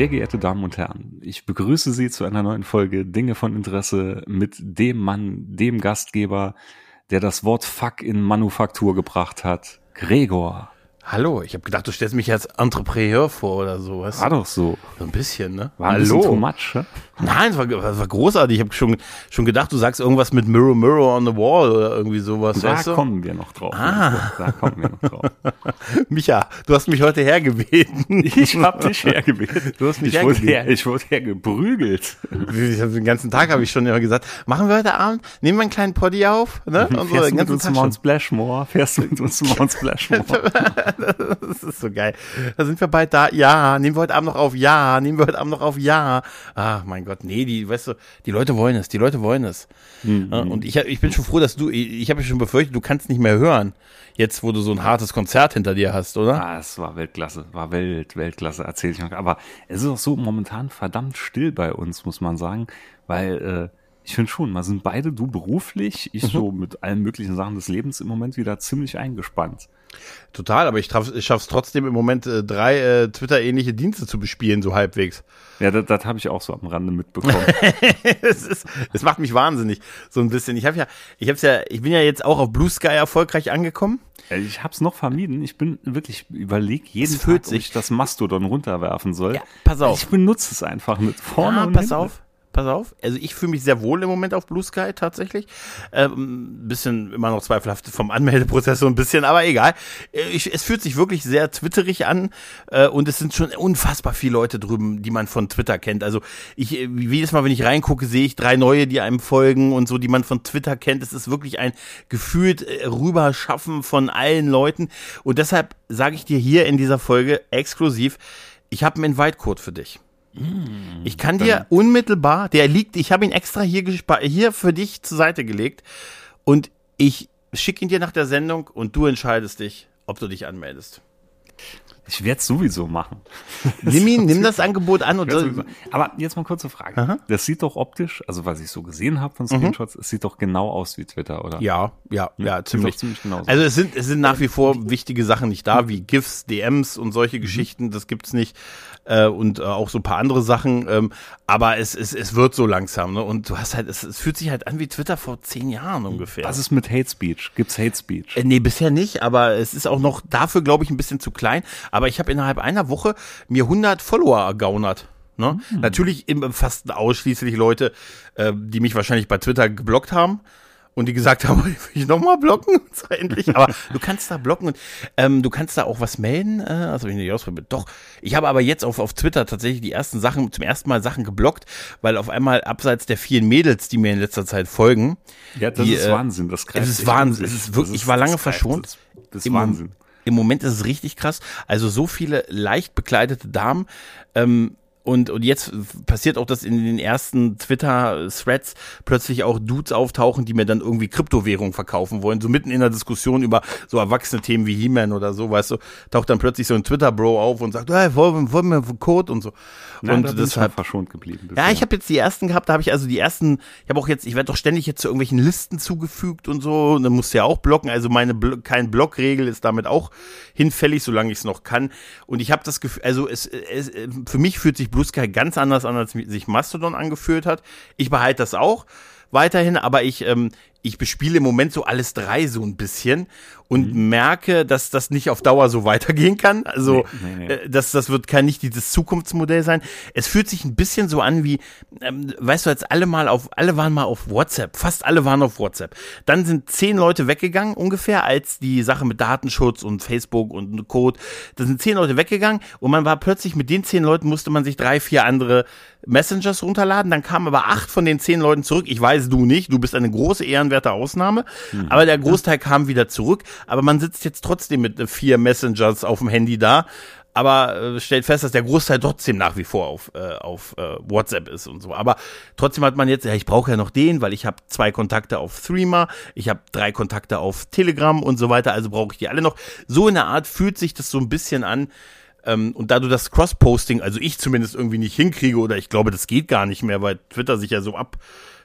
Sehr geehrte Damen und Herren, ich begrüße Sie zu einer neuen Folge Dinge von Interesse mit dem Mann, dem Gastgeber, der das Wort Fuck in Manufaktur gebracht hat, Gregor. Hallo, ich habe gedacht, du stellst mich als Entrepreneur vor oder sowas. War doch so. So ein bisschen, ne? War ein Hallo. bisschen too much, ne? Nein, es war, es war großartig. Ich habe schon, schon gedacht, du sagst irgendwas mit Mirror, Mirror on the Wall oder irgendwie sowas. Da weißt du? kommen wir noch drauf. Ah. Da kommen wir noch drauf. Micha, du hast mich heute hergebeten. Ich hab dich hergebeten. Du hast mich ich wurde, hergebeten. her, ich wurde hergeprügelt. Den ganzen Tag habe ich schon immer gesagt, machen wir heute Abend, nehmen wir einen kleinen Poddy auf, ne? Und so Fährst den du mit ganzen uns zu Tag Mount schon. Splashmore? Fährst du mit uns zu Mount Splashmore? Das ist so geil. Da sind wir bald da. Ja, nehmen wir heute Abend noch auf. Ja, nehmen wir heute Abend noch auf. Ja. Ach mein Gott, nee, die, weißt du, die Leute wollen es. Die Leute wollen es. Ja, und ich, ich bin schon froh, dass du, ich, ich habe schon befürchtet, du kannst nicht mehr hören. Jetzt, wo du so ein hartes Konzert hinter dir hast, oder? Ah, es war Weltklasse, war Welt, Weltklasse, erzähl ich noch. Aber es ist auch so momentan verdammt still bei uns, muss man sagen, weil äh, ich finde schon, wir sind beide, du beruflich, ich so mit allen möglichen Sachen des Lebens im Moment wieder ziemlich eingespannt. Total, aber ich, traf- ich schaff's trotzdem im Moment äh, drei äh, Twitter-ähnliche Dienste zu bespielen, so halbwegs. Ja, das, das habe ich auch so am Rande mitbekommen. es, ist, es macht mich wahnsinnig, so ein bisschen. Ich habe ja, ich hab's ja, ich bin ja jetzt auch auf Blue Sky erfolgreich angekommen. Ich hab's noch vermieden. Ich bin wirklich überleg jeden Es fühlt Tag, ob sich- ich das Mastodon runterwerfen soll. Ja, pass auf. Ich benutze es einfach mit vorne Ja, und pass hinten. auf. Pass auf. Also ich fühle mich sehr wohl im Moment auf Blue Sky tatsächlich. Ähm, bisschen immer noch zweifelhaft vom Anmeldeprozess so ein bisschen, aber egal. Äh, Ich, es fühlt sich wirklich sehr twitterig an äh, und es sind schon unfassbar viele Leute drüben, die man von Twitter kennt. Also ich äh, jedes Mal, wenn ich reingucke, sehe ich drei neue, die einem folgen und so, die man von Twitter kennt. Es ist wirklich ein gefühlt äh, Rüberschaffen von allen Leuten und deshalb sage ich dir hier in dieser Folge exklusiv, ich habe einen Invite-Code für dich. Ich kann dir unmittelbar, der liegt, ich habe ihn extra hier, hier für dich zur Seite gelegt und ich schicke ihn dir nach der Sendung und du entscheidest dich, ob du dich anmeldest. Ich werde sowieso machen. Nimm ihn, nimm das Angebot an und Ja. Aber jetzt mal kurze Frage. Das sieht doch optisch, also was ich so gesehen habe von Screenshots, es sieht doch genau aus wie Twitter, oder? Mhm. ja, ja, ja, sieht ziemlich. ziemlich genauso. Also es sind, es sind nach wie vor wichtige Sachen nicht da, wie GIFs, DMs und solche Geschichten, das gibt's nicht. Äh, und äh, auch so ein paar andere Sachen. Ähm, aber es, es, es wird so langsam, ne? Und du hast halt, es, es fühlt sich halt an wie Twitter vor zehn Jahren ungefähr. Was ist mit Hate Speech? Gibt's Hate Speech? Äh, nee, bisher nicht, aber es ist auch noch dafür, glaube ich, ein bisschen zu klein. Aber ich habe innerhalb einer Woche mir 100 Follower ergaunert. Ne? Natürlich im, fast ausschließlich Leute, äh, die mich wahrscheinlich bei Twitter geblockt haben und die gesagt haben, will ich nochmal blocken? Endlich. Aber du kannst da blocken und ähm, du kannst da auch was melden. Äh, also ich nicht ausprobiert. Doch. Ich habe aber jetzt auf, auf Twitter tatsächlich die ersten Sachen, zum ersten Mal Sachen geblockt, weil auf einmal abseits der vielen Mädels, die mir in letzter Zeit folgen, Ja, das die, ist äh, Wahnsinn. Das greift es ist Wahnsinn. Es ist wirklich- ich war lange verschont. Das, das ist Im Wahnsinn. Mom- Im Moment ist es richtig krass. Also so viele leicht bekleidete Damen. Ähm, und, und jetzt passiert auch, dass in den ersten Twitter-Threads plötzlich auch Dudes auftauchen, die mir dann irgendwie Kryptowährung verkaufen wollen. So mitten in der Diskussion über so erwachsene Themen wie He-Man oder so, weißt du, taucht dann plötzlich so ein Twitter-Bro auf und sagt, hey, wollen, wollen wir einen Code und so. Nein, und da bin ich deshalb halt verschont geblieben. ja, bisher. ich habe jetzt die ersten gehabt, da habe ich also die ersten, ich habe auch jetzt, ich werde doch ständig jetzt zu irgendwelchen Listen zugefügt und so, und dann musst du ja auch blocken, also meine Blo kein Blockregel ist damit auch hinfällig, solange ich es noch kann. Und ich habe das Gefühl, also es, es für mich fühlt sich Blue Sky ganz anders an, als sich Mastodon angefühlt hat. Ich behalte das auch weiterhin, aber ich ähm, ich bespiele im Moment so alles drei so ein bisschen und merke, dass das nicht auf Dauer so weitergehen kann. Also Nee, nee, nee. äh, das, das wird kein nicht dieses Zukunftsmodell sein. Es fühlt sich ein bisschen so an wie, ähm, weißt du, als alle mal auf, alle waren mal auf WhatsApp, fast alle waren auf WhatsApp. Dann sind zehn Leute weggegangen ungefähr, als die Sache mit Datenschutz und Facebook und Code, da sind zehn Leute weggegangen und man war plötzlich mit den zehn Leuten musste man sich drei, vier andere Messengers runterladen. Dann kamen aber acht von den zehn Leuten zurück. Ich weiß, du nicht, du bist eine große ehrenwerte Ausnahme, aber der Großteil kam wieder zurück. Aber man sitzt jetzt trotzdem mit äh, vier Messengers auf dem Handy da. aber äh, stellt fest, dass der Großteil trotzdem nach wie vor auf, äh, auf äh, WhatsApp ist und so. Aber trotzdem hat man jetzt, ja, ich brauche ja noch den, weil ich habe zwei Kontakte auf Threema, ich habe drei Kontakte auf Telegram und so weiter, also brauche ich die alle noch. So in der Art fühlt sich das so ein bisschen an. Ähm, und da du das Cross-Posting, also ich zumindest irgendwie nicht hinkriege, oder ich glaube, das geht gar nicht mehr, weil Twitter sich ja so ab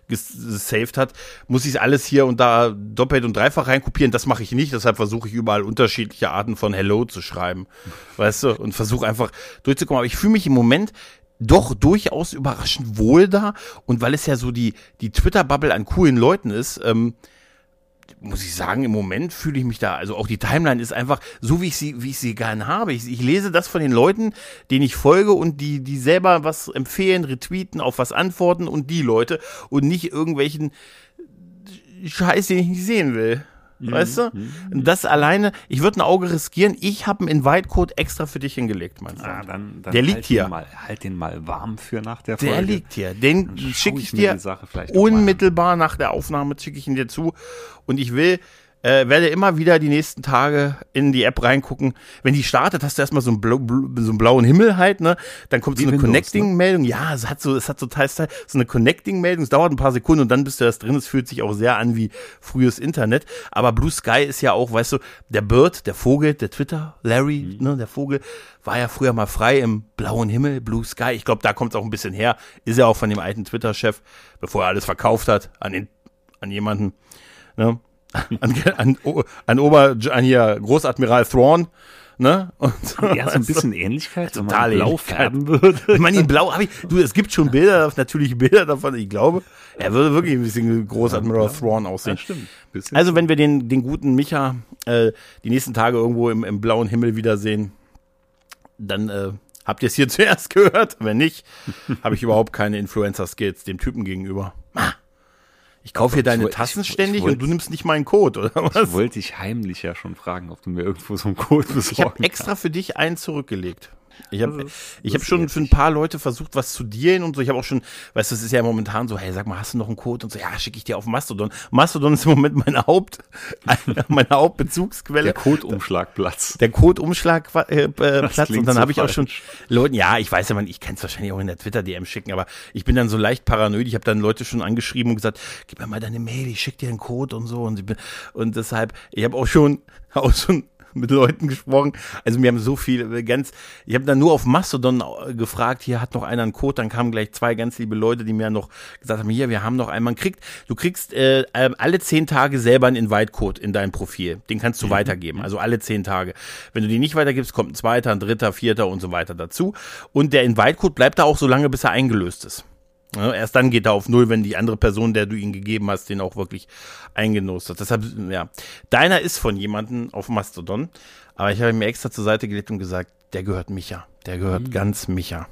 gesaved hat, muss ich alles hier und da doppelt und dreifach reinkopieren. Das mache ich nicht, deshalb versuche ich überall unterschiedliche Arten von Hello zu schreiben. Weißt du? Und versuche einfach durchzukommen. Aber ich fühle mich im Moment doch durchaus überraschend wohl da. Und weil es ja so die, die Twitter-Bubble an coolen Leuten ist, ähm, muss ich sagen, im Moment fühle ich mich da, also auch die Timeline ist einfach so, wie ich sie, wie ich sie gerne habe. Ich, ich lese das von den Leuten, denen ich folge und die, die selber was empfehlen, retweeten, auf was antworten und die Leute und nicht irgendwelchen Scheiß, den ich nicht sehen will. Mhm. Weißt du? Mhm. Das alleine, ich würde ein Auge riskieren. Ich habe einen Invite-Code extra für dich hingelegt, mein Freund. Ah, dann, dann der liegt halt hier. Mal, halt den mal warm für nach der Folge. Der liegt hier. Den schicke ich, ich dir unmittelbar nach der Aufnahme, schicke ich ihn dir zu. Und ich will äh, werde immer wieder die nächsten Tage in die App reingucken. Wenn die startet, hast du erstmal so einen, blau, so einen blauen Himmel halt, ne? Dann kommt Wie so eine Connecting-Meldung. Ne? Ja, es hat so, es hat so teils, teils so eine Connecting-Meldung. Es dauert ein paar Sekunden und dann bist du erst drin. Es fühlt sich auch sehr an wie frühes Internet. Aber Blue Sky ist ja auch, weißt du, der Bird, der Vogel, der Twitter, Larry, mhm. ne, der Vogel, war ja früher mal frei im blauen Himmel, Blue Sky. Ich glaube, da kommt es auch ein bisschen her. Ist ja auch von dem alten Twitter-Chef, bevor er alles verkauft hat, an den, an jemanden. Ne? an, an, an Ober, an hier Großadmiral Thrawn, ne? Und so, ja, so ein bisschen du? Ähnlichkeit, total wenn man blau färben würde. Ich meine, ihn blau, hab ich, du, es gibt schon Bilder, natürlich Bilder davon, ich glaube, er würde wirklich ein bisschen Großadmiral ja, Thrawn aussehen. Ja, stimmt. Bisschen also, wenn wir den, den guten Micha äh, die nächsten Tage irgendwo im, im blauen Himmel wiedersehen, dann äh, habt ihr es hier zuerst gehört. Wenn nicht, habe ich überhaupt keine Influencer-Skills dem Typen gegenüber. Ah. Ich kaufe hier deine Tassen ich, ständig ich und du nimmst nicht meinen Code, oder was? Ich wollte dich heimlich ja schon fragen, ob du mir irgendwo so einen Code besorgen Ich habe extra für dich einen zurückgelegt. Ich habe ich hab schon für ein paar Leute versucht, was zu dealen und so. Ich habe auch schon, weißt du, es ist ja momentan so, hey, sag mal, hast du noch einen Code? Und so, ja, schicke ich dir auf Mastodon. Mastodon ist im Moment meine Haupt, meine Hauptbezugsquelle. Der Code-Umschlagplatz. Der Code-Umschlagplatz. Äh, äh und dann so habe ich auch schon Leuten, ja, ich weiß ja, man, ich kann es wahrscheinlich auch in der Twitter-DM schicken, aber ich bin dann so leicht paranoid. Ich habe dann Leute schon angeschrieben und gesagt, gib mir mal deine Mail, ich schicke dir einen Code und so. Und, bin, und deshalb, ich habe auch schon, auch schon mit Leuten gesprochen. Also wir haben so viel, ganz, ich habe dann nur auf Mastodon gefragt, hier hat noch einer einen Code, dann kamen gleich zwei ganz liebe Leute, die mir noch gesagt haben, hier, wir haben noch einen, man kriegt, du kriegst äh, ähm, alle zehn Tage selber einen Invite-Code in dein Profil. Den kannst du mhm. weitergeben, also alle zehn Tage. Wenn du den nicht weitergibst, kommt ein zweiter, ein dritter, vierter und so weiter dazu. Und der Invite-Code bleibt da auch so lange, bis er eingelöst ist. Erst dann geht er auf Null, wenn die andere Person, der du ihn gegeben hast, den auch wirklich eingenost hat. Deshalb, ja, deiner ist von jemandem auf Mastodon, aber ich habe mir extra zur Seite gelegt und gesagt, der gehört Micha. Der gehört mhm. ganz Micha.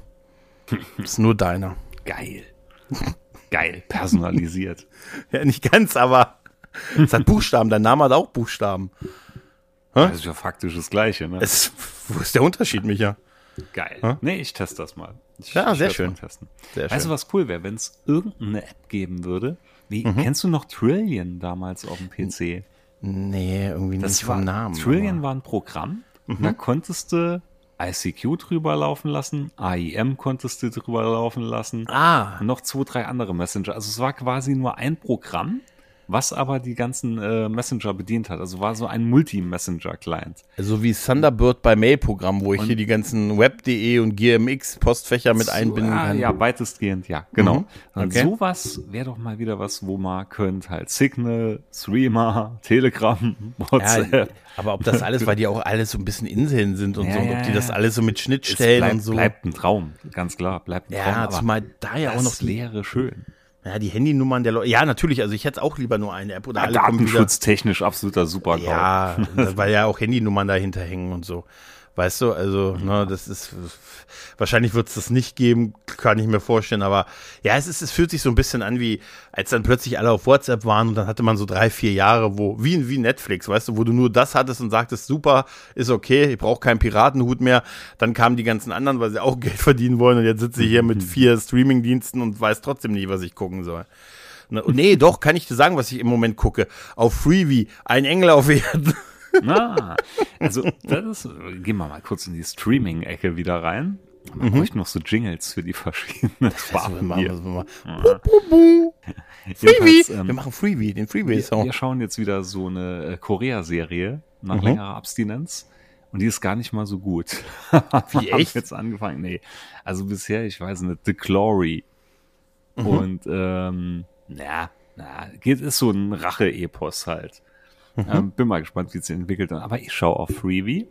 ist nur deiner. Geil. Geil. Personalisiert. ja, nicht ganz, aber es hat Buchstaben. Dein Name hat auch Buchstaben. Das ist ja faktisch das Gleiche, ne? Es, wo ist der Unterschied, Micha? Geil. Hm? Nee, ich teste das mal. Ich, ja, ich sehr schön. Testen. Sehr weißt schön. du, was cool wäre, wenn es irgendeine App geben würde? Wie, mhm. Kennst du noch Trillion damals auf dem PC? Nee, irgendwie das nicht war, vom Namen. Trillion aber. war ein Programm, mhm. da konntest du ICQ drüber laufen lassen, AIM konntest du drüber laufen lassen. Ah. Und noch zwei, drei andere Messenger. Also es war quasi nur ein Programm, was aber die ganzen äh, Messenger bedient hat. Also war so ein Multi-Messenger-Client. So wie Thunderbird bei Mail-Programm, wo ich und hier die ganzen Web.de und GMX-Postfächer mit so, einbinden kann. Ja, weitestgehend, ja, genau. Mhm. Okay. Und sowas wäre doch mal wieder was, wo man könnt halt Signal, Streamer, Telegram, WhatsApp. Ja, aber ob das alles, weil die auch alles so ein bisschen Inseln sind und ja, so, und ob die das alles so mit Schnittstellen bleibt, und so. Bleibt ein Traum, ganz klar, bleibt ein Traum. Ja, zumal da ja auch noch Leere schön. Ja, die Handynummern der Leute. Ja, natürlich. Also ich hätte auch lieber nur eine App oder ja, alle Datenschutztechnisch absoluter super. Ja, weil ja auch Handynummern dahinter hängen und so. Weißt du, also, ne, das ist, wahrscheinlich wird es das nicht geben, kann ich mir vorstellen, aber ja, es ist, es fühlt sich so ein bisschen an wie, als dann plötzlich alle auf WhatsApp waren und dann hatte man so drei, vier Jahre, wo, wie, wie Netflix, weißt du, wo du nur das hattest und sagtest, super, ist okay, ich brauche keinen Piratenhut mehr. Dann kamen die ganzen anderen, weil sie auch Geld verdienen wollen und jetzt sitze ich hier mit vier Streamingdiensten und weiß trotzdem nie, was ich gucken soll. Ne, nee, doch, kann ich dir sagen, was ich im Moment gucke. Auf Freebie, ein Engel auf Erden. Na, also das ist, gehen wir mal kurz in die Streaming-Ecke wieder rein. Man mhm. bräuchte noch so Jingles für die verschiedenen Farben machen. Wir, ja. Freebie! Ähm, wir machen Freebie, den Freebie-Song. Wir, wir, schauen jetzt wieder so eine äh, Korea-Serie nach mhm. längerer Abstinenz. Und die ist gar nicht mal so gut. Wie echt? jetzt angefangen? Nee. Also bisher, ich weiß nicht, The Glory. Mhm. Und ähm, na, na, geht ist so ein Rache-Epos halt. Mhm. Ähm, bin mal gespannt, wie es sich entwickelt. Aber ich schaue auf Freebie.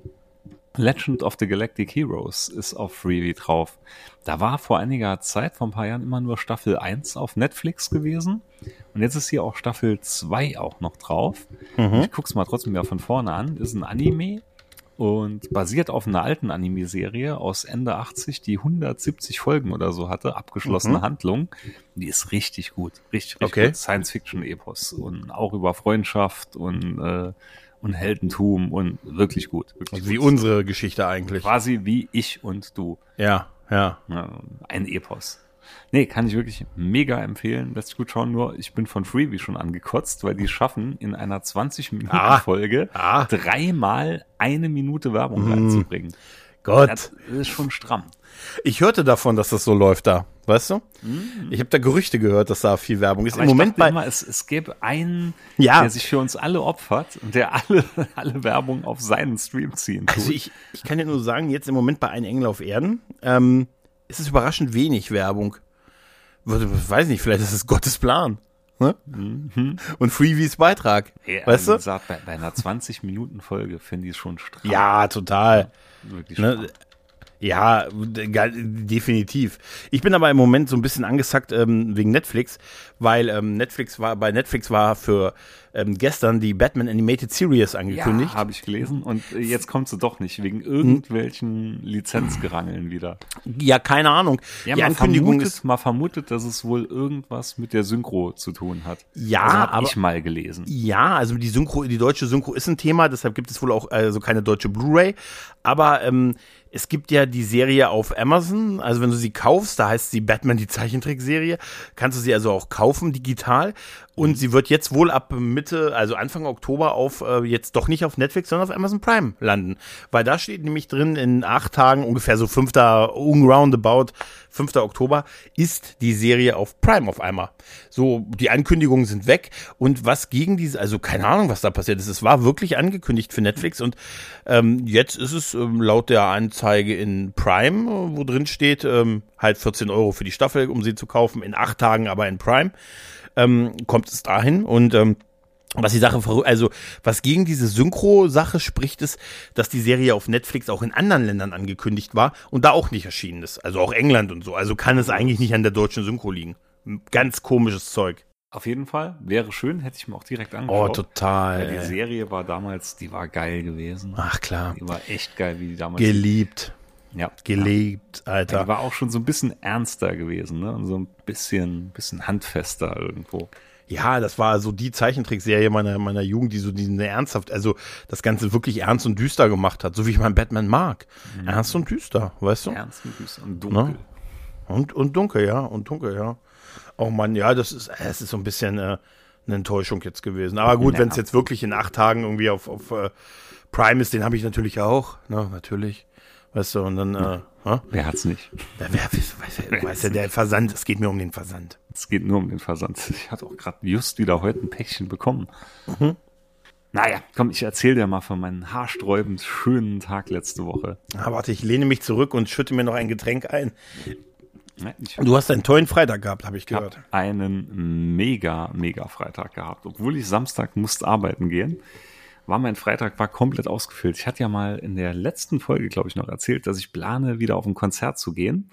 Legend of the Galactic Heroes ist auf Freebie drauf. Da war vor einiger Zeit, vor ein paar Jahren, immer nur Staffel 1 auf Netflix gewesen. Und jetzt ist hier auch Staffel 2 auch noch drauf. Mhm. Ich guck's mal trotzdem wieder von vorne an. Ist ein Anime und basiert auf einer alten Anime-Serie aus Ende 80, die 170 Folgen oder so hatte, abgeschlossene mhm. Handlung. Die ist richtig gut. Richtig, richtig okay. Science-Fiction-Epos und auch über Freundschaft und äh, und Heldentum und wirklich gut. Wirklich also wie gut. unsere Geschichte eigentlich. Quasi wie ich und du. Ja, ja. Ein Epos. Nee, kann ich wirklich mega empfehlen. Lässt sich gut schauen. Nur ich bin von Freebie schon angekotzt, weil die schaffen, in einer 20-Minuten-Folge ah, ah. dreimal eine Minute Werbung mm. reinzubringen. Gott. Das ist schon stramm. Ich hörte davon, dass das so läuft da. Weißt du? Mhm. Ich habe da Gerüchte gehört, dass da viel Werbung ist. Aber Im Moment bei immer, es, es gäbe einen, ja. der sich für uns alle opfert und der alle, alle Werbung auf seinen Stream ziehen tut. Also ich, ich kann dir nur sagen, jetzt im Moment bei Ein Engel auf Erden ähm, ist es überraschend wenig Werbung. Ich weiß nicht, vielleicht ist es Gottes Plan. Ne? Mhm. Und Freebies Beitrag. Ja, weißt du? Gesagt, bei, bei einer 20-Minuten-Folge finde ich es schon stramm. Ja, total. Wirklich ne? Ja, definitiv. Ich bin aber im Moment so ein bisschen angesackt ähm, wegen Netflix, weil ähm, Netflix war bei Netflix war für ähm, gestern die Batman Animated Series angekündigt. Ja, habe ich gelesen und äh, jetzt kommt sie doch nicht wegen irgendwelchen Lizenzgerangeln wieder. Ja, keine Ahnung. Ja, die Ankündigung vermutet, ist mal vermutet, dass es wohl irgendwas mit der Synchro zu tun hat. Ja, also habe ich mal gelesen. Ja, also die Synchro, die deutsche Synchro ist ein Thema, deshalb gibt es wohl auch also keine deutsche Blu-ray. Aber ähm, es gibt ja die Serie auf Amazon, also wenn du sie kaufst, da heißt sie Batman die Zeichentrickserie, kannst du sie also auch kaufen digital und mhm. sie wird jetzt wohl ab Mitte, also Anfang Oktober auf äh, jetzt doch nicht auf Netflix, sondern auf Amazon Prime landen, weil da steht nämlich drin in acht Tagen ungefähr so fünfter roundabout 5. Oktober ist die Serie auf Prime auf einmal. So die Ankündigungen sind weg und was gegen diese, also keine Ahnung, was da passiert ist. Es war wirklich angekündigt für Netflix und ähm, jetzt ist es ähm, laut der Anzeige in Prime, wo drin steht, ähm, halt 14 Euro für die Staffel, um sie zu kaufen, in acht Tagen aber in Prime, ähm, kommt es dahin und ähm, was die Sache, also was gegen diese Synchro-Sache spricht, ist, dass die Serie auf Netflix auch in anderen Ländern angekündigt war und da auch nicht erschienen ist. Also auch England und so. Also kann es eigentlich nicht an der deutschen Synchro liegen. Ganz komisches Zeug. Auf jeden Fall. Wäre schön, hätte ich mir auch direkt angeschaut. Oh, total. Weil die Serie war damals, die war geil gewesen. Ach klar. Die war echt geil, wie die damals. Geliebt. Ja. Geliebt, ja. Alter. Die war auch schon so ein bisschen ernster gewesen, ne? Und so ein bisschen, bisschen handfester irgendwo. Ja, das war so die Zeichentrickserie meiner, meiner Jugend, die so diesen ernsthaft, also das Ganze wirklich ernst und düster gemacht hat, so wie ich meinen Batman mag. Mhm. Ernst und düster, weißt du? Ernst und düster und dunkel. Ne? Und, und dunkel, ja, und dunkel, ja. Oh Mann, ja, das ist, es ist so ein bisschen äh, eine Enttäuschung jetzt gewesen. Aber gut, wenn es jetzt wirklich in acht Tagen irgendwie auf, auf äh, Prime ist, den habe ich natürlich auch, ne, natürlich. Weißt du, und dann, äh, ha? Wer hat's nicht? Wer, wer, weiß, weiß ja, der Versand, es geht mir um den Versand. Es geht nur um den Versand. Ich hatte auch gerade just wieder heute ein Päckchen bekommen. Mhm. Naja, komm, ich erzähle dir mal von meinem haarsträubend schönen Tag letzte Woche. Ah, warte, ich lehne mich zurück und schütte mir noch ein Getränk ein. du hast einen tollen Freitag gehabt, habe ich gehört. Hab einen mega, mega Freitag gehabt. Obwohl ich Samstag musste arbeiten gehen war mein Freitag war komplett ausgefüllt. Ich hatte ja mal in der letzten Folge, glaube ich, noch erzählt, dass ich plane, wieder auf ein Konzert zu gehen,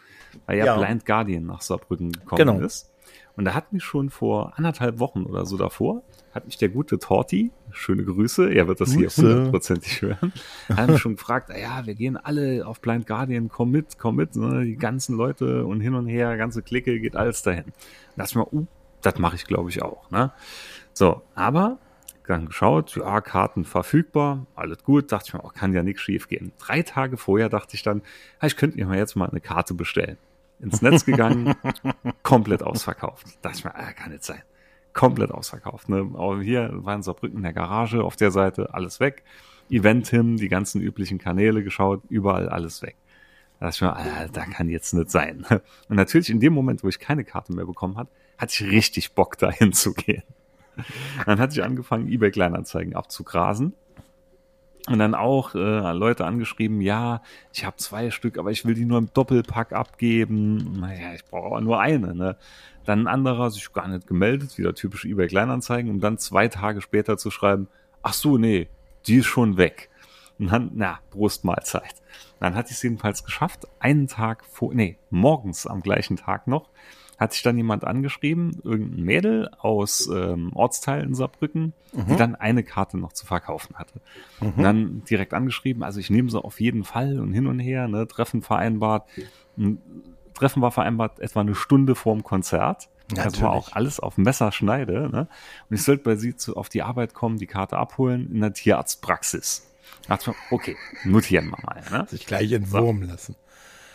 weil ja, ja. Blind Guardian nach Saarbrücken gekommen genau. ist. Und da hat mich schon vor anderthalb Wochen oder so davor, hat mich der gute Torti, schöne Grüße, er wird das Grüße. hier hundertprozentig hören, hat mich schon gefragt, ah ja, wir gehen alle auf Blind Guardian, komm mit, komm mit, ne, die ganzen Leute und hin und her, ganze Clique, geht alles dahin. Da dachte ich mir, uh, das mache ich glaube ich auch. Ne? So, aber dann geschaut, ja, Karten verfügbar, alles gut, dachte ich mir, oh, kann ja nichts schief gehen. Drei Tage vorher dachte ich dann, ich könnte mir jetzt mal eine Karte bestellen. Ins Netz gegangen, komplett ausverkauft. Dachte ich mir, ah, kann nicht sein. Komplett ausverkauft. Ne? Auch hier war in Saarbrücken in der Garage auf der Seite, alles weg. Event hin, die ganzen üblichen Kanäle geschaut, überall alles weg. Da dachte ich mir, ah, da kann jetzt nicht sein. Und natürlich in dem Moment, wo ich keine Karte mehr bekommen hat, hatte ich richtig Bock, da hinzugehen. Dann hatte ich angefangen, eBay Kleinanzeigen abzugrasen. Und dann auch äh, Leute angeschrieben, ja, ich habe zwei Stück, aber ich will die nur im Doppelpack abgeben. Naja, ich brauche nur eine. Ne? Dann ein anderer sich gar nicht gemeldet, wieder typisch eBay Kleinanzeigen, um dann zwei Tage später zu schreiben, ach so, nee, die ist schon weg. Und dann, na, Brustmahlzeit. Dann hatte ich es jedenfalls geschafft, einen Tag vor, nee, morgens am gleichen Tag noch, hat sich dann jemand angeschrieben, irgendein Mädel aus ähm, Ortsteil in Saarbrücken, mhm. die dann eine Karte noch zu verkaufen hatte. Mhm. Und dann direkt angeschrieben, also ich nehme sie auf jeden Fall und hin und her, ne, Treffen vereinbart. Treffen war vereinbart etwa eine Stunde vorm Konzert. Ja, das war auch alles auf Messerschneide. Ne? Und ich sollte bei sie zu, auf die Arbeit kommen, die Karte abholen in der Tierarztpraxis. Okay, notieren wir mal. Ne? Sich gleich entwurmen so. lassen.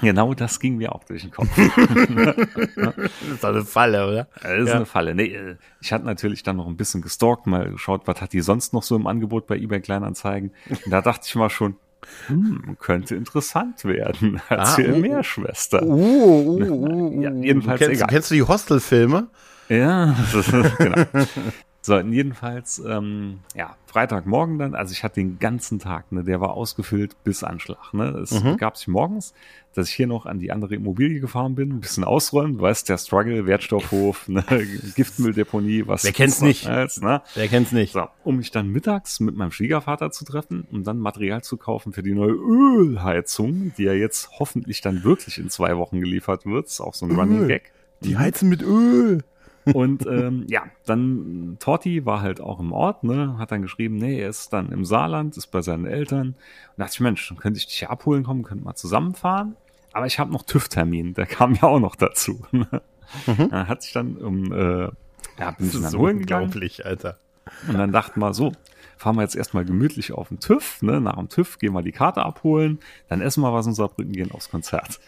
Genau das ging mir auch durch den Kopf. das ist doch eine Falle, oder? Das ist ja. eine Falle. Nee, äh, ich hatte natürlich dann noch ein bisschen gestalkt, mal geschaut, was hat die sonst noch so im Angebot bei eBay Kleinanzeigen. Und da dachte ich mal schon, hm, könnte interessant werden. Erzähl ah, uh, mehr, Schwester. Uh, uh, uh, ja, jedenfalls du kennst, egal. Kennst du die Hostelfilme? Ja, genau. So, jedenfalls, ähm, ja, Freitagmorgen dann, also ich hatte den ganzen Tag, ne, der war ausgefüllt bis Anschlag. Ne. Es mhm. gab sich morgens, dass ich hier noch an die andere Immobilie gefahren bin, ein bisschen ausräumen, du weißt, der Struggle, Wertstoffhof, ne, Giftmülldeponie, was. Wer kennt's nicht? Als, ne? Wer kennt's nicht? So, um mich dann mittags mit meinem Schwiegervater zu treffen und dann Material zu kaufen für die neue Ölheizung, die ja jetzt hoffentlich dann wirklich in zwei Wochen geliefert wird. Ist auch so ein Öl. Running Gag. Die heizen mit Öl. Und ähm, ja, dann Torti war halt auch im Ort, ne, hat dann geschrieben, nee, er ist dann im Saarland, ist bei seinen Eltern. Und dachte ich, Mensch, dann könnte ich dich hier abholen kommen, könnten wir zusammenfahren. Aber ich habe noch TÜV-Termin, der kam ja auch noch dazu. Ne? Mhm. Dann hat sich dann um, äh, ja, bin ich dann so holen gegangen. Alter. Und dann dachten wir so, fahren wir jetzt erstmal gemütlich auf den TÜV, ne? Nach dem TÜV gehen wir die Karte abholen, dann essen wir was in Saarbrücken, gehen aufs Konzert.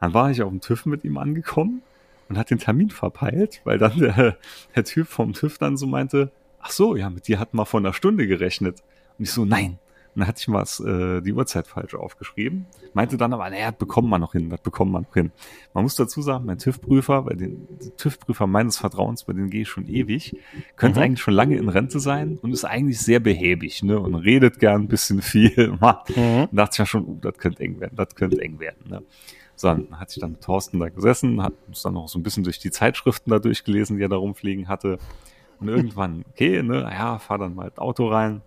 Dann war ich auf dem TÜV mit ihm angekommen und hat den Termin verpeilt, weil dann der, der Typ vom TÜV dann so meinte, ach so, ja, mit dir hat man vor einer Stunde gerechnet. Und ich so, nein. Und dann hatte ich mal äh, die Uhrzeit falsch aufgeschrieben. Meinte dann aber, naja, das bekommen wir noch hin, das bekommen wir noch hin. Man muss dazu sagen, mein TÜV-Prüfer, bei den TÜV-Prüfer meines Vertrauens, bei denen gehe ich schon ewig, könnte mhm. eigentlich schon lange in Rente sein und ist eigentlich sehr behäbig, ne? Und redet gern ein bisschen viel. mhm. Und dachte ich ja schon, uh, das könnte eng werden, das könnte eng werden. Ne? Dann hat sich dann mit Thorsten da gesessen, hat uns dann noch so ein bisschen durch die Zeitschriften da durchgelesen, die er da rumfliegen hatte. Und irgendwann, okay, ne, ja, fahr dann mal das Auto rein.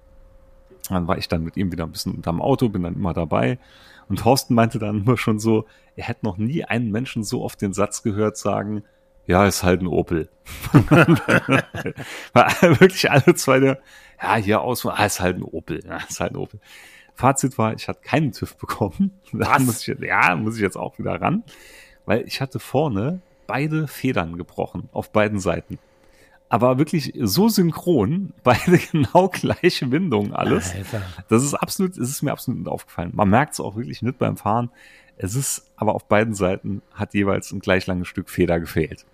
Dann war ich dann mit ihm wieder ein bisschen unterm Auto, bin dann immer dabei. Und Thorsten meinte dann immer schon so, er hätte noch nie einen Menschen so oft den Satz gehört sagen, ja, ist halt ein Opel. Weil wirklich alle zwei, der, ja, hier aus, ah, ist halt ein Opel, ja, ist halt ein Opel. Fazit war, ich hatte keinen TÜV bekommen. Da muss ich, ja, muss ich jetzt auch wieder ran, weil ich hatte vorne beide Federn gebrochen auf beiden Seiten. Aber wirklich so synchron, beide genau gleiche Windungen, alles. Alter. Das ist absolut, es ist mir absolut nicht aufgefallen. Man merkt es auch wirklich nicht beim Fahren. Es ist aber auf beiden Seiten hat jeweils ein gleich langes Stück Feder gefehlt.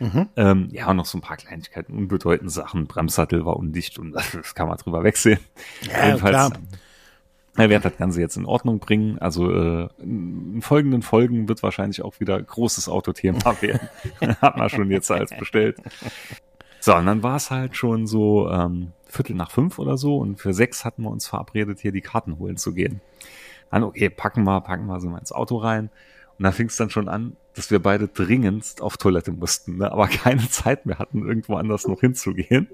Mhm. Ähm, ja, und noch so ein paar Kleinigkeiten, unbedeutende Sachen. Bremssattel war undicht und das kann man drüber wegsehen. Ja, Jedenfalls, klar. Er wird das Ganze jetzt in Ordnung bringen. Also äh, in folgenden Folgen wird wahrscheinlich auch wieder großes Autothema werden. Hat man schon jetzt als bestellt. So, und dann war es halt schon so ähm, Viertel nach fünf oder so und für sechs hatten wir uns verabredet, hier die Karten holen zu gehen. Dann, okay, packen wir, packen wir so mal ins Auto rein. Und da fing es dann schon an, dass wir beide dringendst auf Toilette mussten, ne? aber keine Zeit mehr hatten, irgendwo anders noch hinzugehen.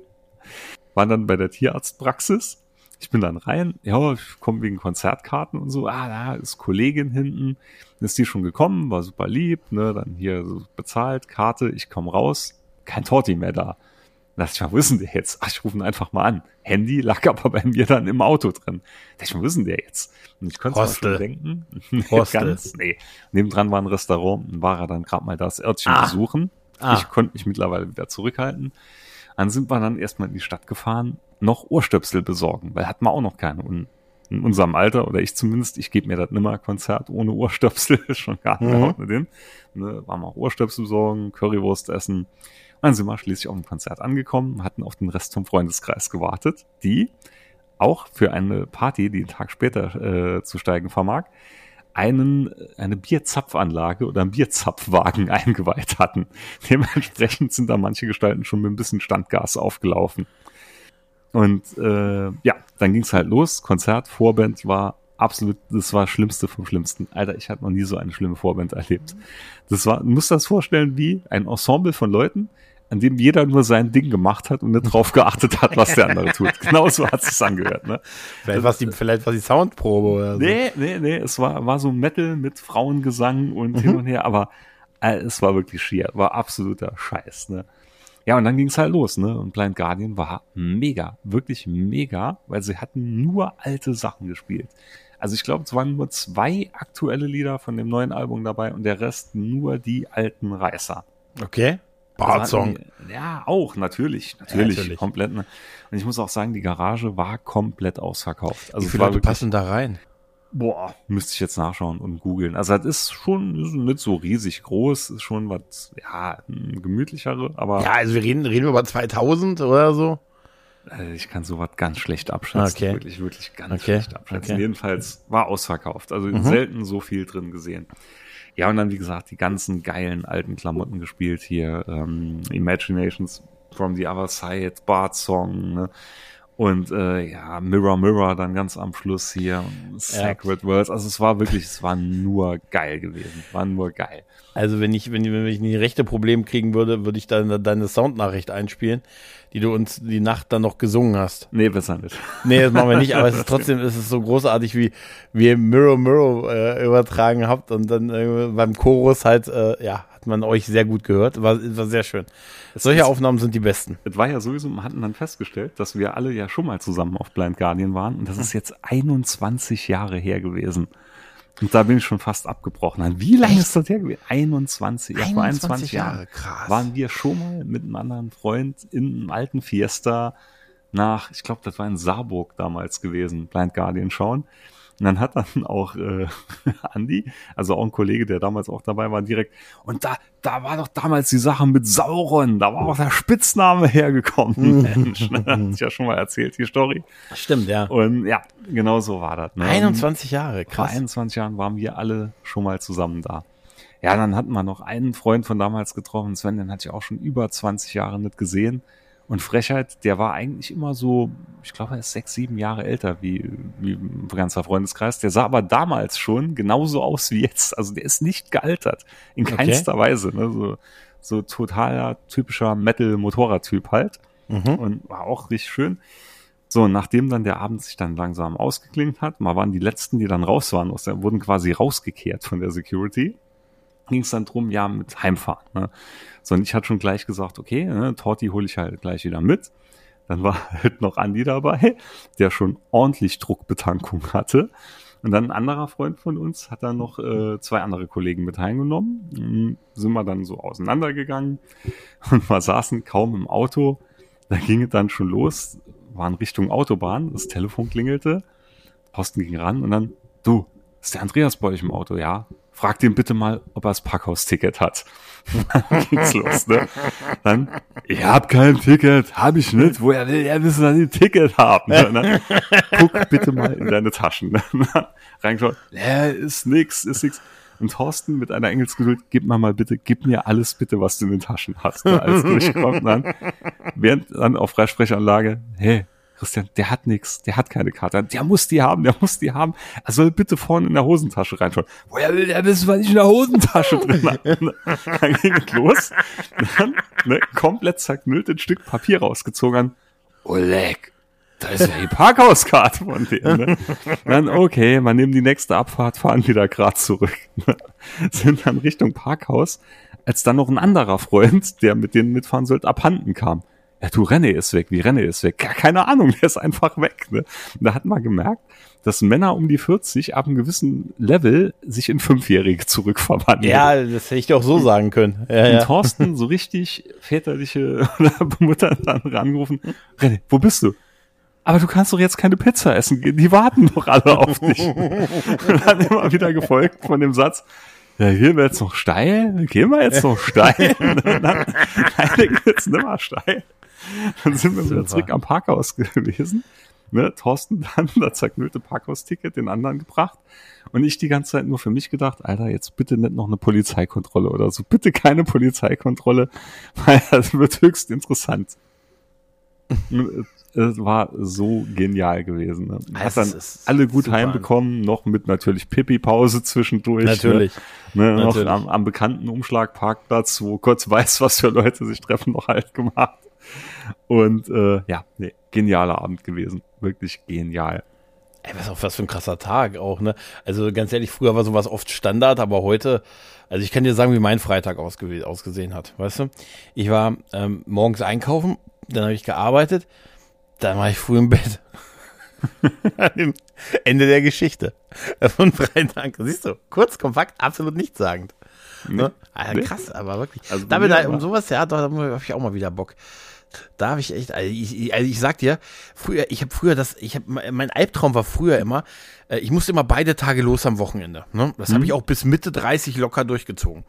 Waren dann bei der Tierarztpraxis ich bin dann rein, ja, ich komme wegen Konzertkarten und so, ah, da ist Kollegin hinten, ist die schon gekommen, war super lieb, ne, dann hier so bezahlt, Karte, ich komme raus, kein Torti mehr da. Lass ich mal, wissen der jetzt? Ach, ich rufe ihn einfach mal an. Handy lag aber bei mir dann im Auto drin. Da ich mal, wissen der jetzt? Und ich konnte es schon denken. Hostel. Ganz, nee. Nebendran war ein Restaurant, dann war er dann gerade mal das Örtchen ah. besuchen. Ah. Ich konnte mich mittlerweile wieder zurückhalten. Dann sind wir dann erstmal in die Stadt gefahren, noch Ohrstöpsel besorgen, weil hatten wir auch noch keine. Und in unserem Alter, oder ich zumindest, ich gebe mir das nimmer Konzert ohne Ohrstöpsel, schon gar nicht mhm. mit dem. Ne, waren wir auch Ohrstöpsel besorgen, Currywurst essen. Und dann sind wir schließlich auf dem Konzert angekommen, hatten auf den Rest vom Freundeskreis gewartet, die auch für eine Party, die einen Tag später äh, zu steigen vermag, einen, eine Bierzapfanlage oder einen Bierzapfwagen eingeweiht hatten. Dementsprechend sind da manche Gestalten schon mit ein bisschen Standgas aufgelaufen. Und äh, ja, dann ging's halt los. Konzert, Vorband war absolut, das war das Schlimmste vom Schlimmsten. Alter, ich hatte noch nie so eine schlimme Vorband erlebt. Das war, du musst das vorstellen wie ein Ensemble von Leuten, an dem jeder nur sein Ding gemacht hat und nicht drauf geachtet hat, was der andere tut. Genau so hat es angehört. Ne? Vielleicht war die, vielleicht war die Soundprobe oder so. Nee, nee, nee, es war, war so Metal mit Frauengesang und hin und her, aber äh, es war wirklich schier, war absoluter Scheiß. Ne? Ja, und dann ging es halt los, ne? Und Blind Guardian war mega, wirklich mega, weil sie hatten nur alte Sachen gespielt. Also ich glaube, es waren nur zwei aktuelle Lieder von dem neuen Album dabei und der Rest nur die alten Reißer. Okay. Bartsong. Ja, auch, natürlich. Natürlich, ja, natürlich. komplett. Ne? Und ich muss auch sagen, die Garage war komplett ausverkauft. Also Wie viele Leute passen da rein? Boah, müsste ich jetzt nachschauen und googeln. Also das ist schon ist nicht so riesig groß, ist schon was, ja, gemütlichere, aber. Ja, also wir reden, reden wir über 2000 oder so. Also ich kann sowas ganz schlecht abschätzen. Okay. Wirklich, wirklich ganz okay. schlecht abschätzen. Okay. Jedenfalls war ausverkauft. Also mhm. selten so viel drin gesehen. Ja, und dann, wie gesagt, die ganzen geilen alten Klamotten gespielt hier. Ähm, Imaginations from the Other Side, Bart Song, ne? Und äh, ja, Mirror Mirror dann ganz am Schluss hier, Sacred ja. Worlds. Also es war wirklich, es war nur geil gewesen. War nur geil. Also wenn ich, wenn, wenn ich ein rechte Problem kriegen würde, würde ich dann deine Soundnachricht einspielen, die du uns die Nacht dann noch gesungen hast. Nee, besser nicht. Nee, das machen wir nicht, aber es ist trotzdem es ist so großartig, wie, ihr Mirror Mirror äh, übertragen habt und dann äh, beim Chorus halt, äh, ja, hat man euch sehr gut gehört. War, war sehr schön. Es Solche ist, Aufnahmen sind die besten. Es war ja sowieso, wir hatten dann festgestellt, dass wir alle ja schon mal zusammen auf Blind Guardian waren und das ist jetzt 21 Jahre her gewesen. Und da bin ich schon fast abgebrochen. Wie lange Echt? ist das her gewesen? 21, ja, vor 21 Jahre. Jahre. Krass. Waren wir schon mal mit einem anderen Freund in einem alten Fiesta nach, ich glaube, das war in Saarburg damals gewesen, Blind Guardian schauen. Und dann hat dann auch äh, Andy, also auch ein Kollege, der damals auch dabei war, direkt, und da, da war doch damals die Sache mit Sauron, da war auch der Spitzname hergekommen. Mensch, ne? Hat ich ja schon mal erzählt, die Story. Stimmt, ja. Und ja, genau so war das. Ne? 21 Jahre, krass. Vor 21 Jahren waren wir alle schon mal zusammen da. Ja, dann hatten wir noch einen Freund von damals getroffen, Sven, den hatte ich auch schon über 20 Jahre nicht gesehen. Und Frechheit, der war eigentlich immer so, ich glaube, er ist sechs, sieben Jahre älter wie, wie ein ganzer Freundeskreis. Der sah aber damals schon genauso aus wie jetzt. Also der ist nicht gealtert. In keinster okay. Weise. Ne? So, so totaler, typischer Metal-Motorrad-Typ halt. Mhm. Und war auch richtig schön. So, nachdem dann der Abend sich dann langsam ausgeklingt hat, mal waren die letzten, die dann raus waren, aus der, wurden quasi rausgekehrt von der Security ging es dann drum, ja, mit Heimfahren. Ne? So, und ich hatte schon gleich gesagt, okay, ne, Torti hole ich halt gleich wieder mit. Dann war halt noch Andi dabei, der schon ordentlich Druckbetankung hatte. Und dann ein anderer Freund von uns hat dann noch äh, zwei andere Kollegen mit heimgenommen. Mhm, sind wir dann so auseinandergegangen und wir saßen kaum im Auto. Da ging es dann schon los, waren Richtung Autobahn, das Telefon klingelte, Posten ging ran und dann, du, ist der Andreas bei euch im Auto? Ja, frag ihn bitte mal, ob er das Parkhausticket hat. dann ging's los, ne? Dann, ich hab kein Ticket, hab ich nicht. Woher will er wissen, dass ich ein Ticket haben? Ne? Guck bitte mal in deine Taschen. Ne? Reingeschaut, äh, ist nix, ist nix. Und Thorsten mit einer Engelsgeduld, gib mir mal bitte, gib mir alles bitte, was du in den Taschen hast. Ne? Alles durchkommt dann, während dann auf Freisprechanlage, hey, Christian, der hat nix, der hat keine Karte. Der muss die haben, der muss die haben. Er soll bitte vorne in der Hosentasche reinschauen. Woher will der wissen, was ich in der Hosentasche drin habe? dann ging es los. Dann ne, komplett zerknüllt ein Stück Papier rausgezogen. Oleg, da ist ja die Parkhauskarte von dem. Ne? Dann, okay, man nimmt die nächste Abfahrt, fahren wieder grad zurück. Ne? Sind dann Richtung Parkhaus, als dann noch ein anderer Freund, der mit denen mitfahren sollte, abhanden kam ja, du, René ist weg, wie René ist weg. keine Ahnung, der ist einfach weg. Ne? Und da hat man gemerkt, dass Männer um die 40 ab einem gewissen Level sich in Fünfjährige zurückverwandeln. Ja, das hätte ich doch so sagen können. Ja, und ja. Thorsten so richtig väterliche Mutter dann rangerufen, René, wo bist du? Aber du kannst doch jetzt keine Pizza essen gehen, die warten doch alle auf dich. und dann immer wieder gefolgt von dem Satz, ja, hier wir jetzt noch steil, gehen wir jetzt noch steil. dann, nein, jetzt nimmer steil. Dann sind wir wieder zurück am Parkhaus gewesen. ne, Thorsten dann das zerknüllte Parkhausticket den anderen gebracht und ich die ganze Zeit nur für mich gedacht, Alter, jetzt bitte nicht noch eine Polizeikontrolle oder so. Bitte keine Polizeikontrolle, weil das wird höchst interessant. Es war so genial gewesen. Ne? Hat dann alle gut super. heimbekommen, noch mit natürlich Pipi-Pause zwischendurch. Ne? Natürlich. Ne? Ne? Natürlich. Noch am, am bekannten Umschlagparkplatz, wo Gott weiß, was für Leute sich treffen, noch halt gemacht. Und äh, ja, nee, genialer Abend gewesen. Wirklich genial. Ey, was, auch, was für ein krasser Tag auch, ne? Also ganz ehrlich, früher war sowas oft Standard, aber heute, also ich kann dir sagen, wie mein Freitag ausge ausgesehen hat, weißt du? Ich war ähm, morgens einkaufen, dann habe ich gearbeitet, dann war ich früh im Bett. Ende der Geschichte. Von Freitag, siehst du, kurz, kompakt, absolut nichtssagend. Ne? Nee. Also krass, aber wirklich. Also da bin ich um sowas, ja, da habe ich auch mal wieder Bock. Da habe ich echt, also ich, also ich sag dir, früher, ich habe früher das, ich habe, mein Albtraum war früher immer, äh, ich musste immer beide Tage los am Wochenende. Ne? Das mhm. habe ich auch bis Mitte 30 locker durchgezogen.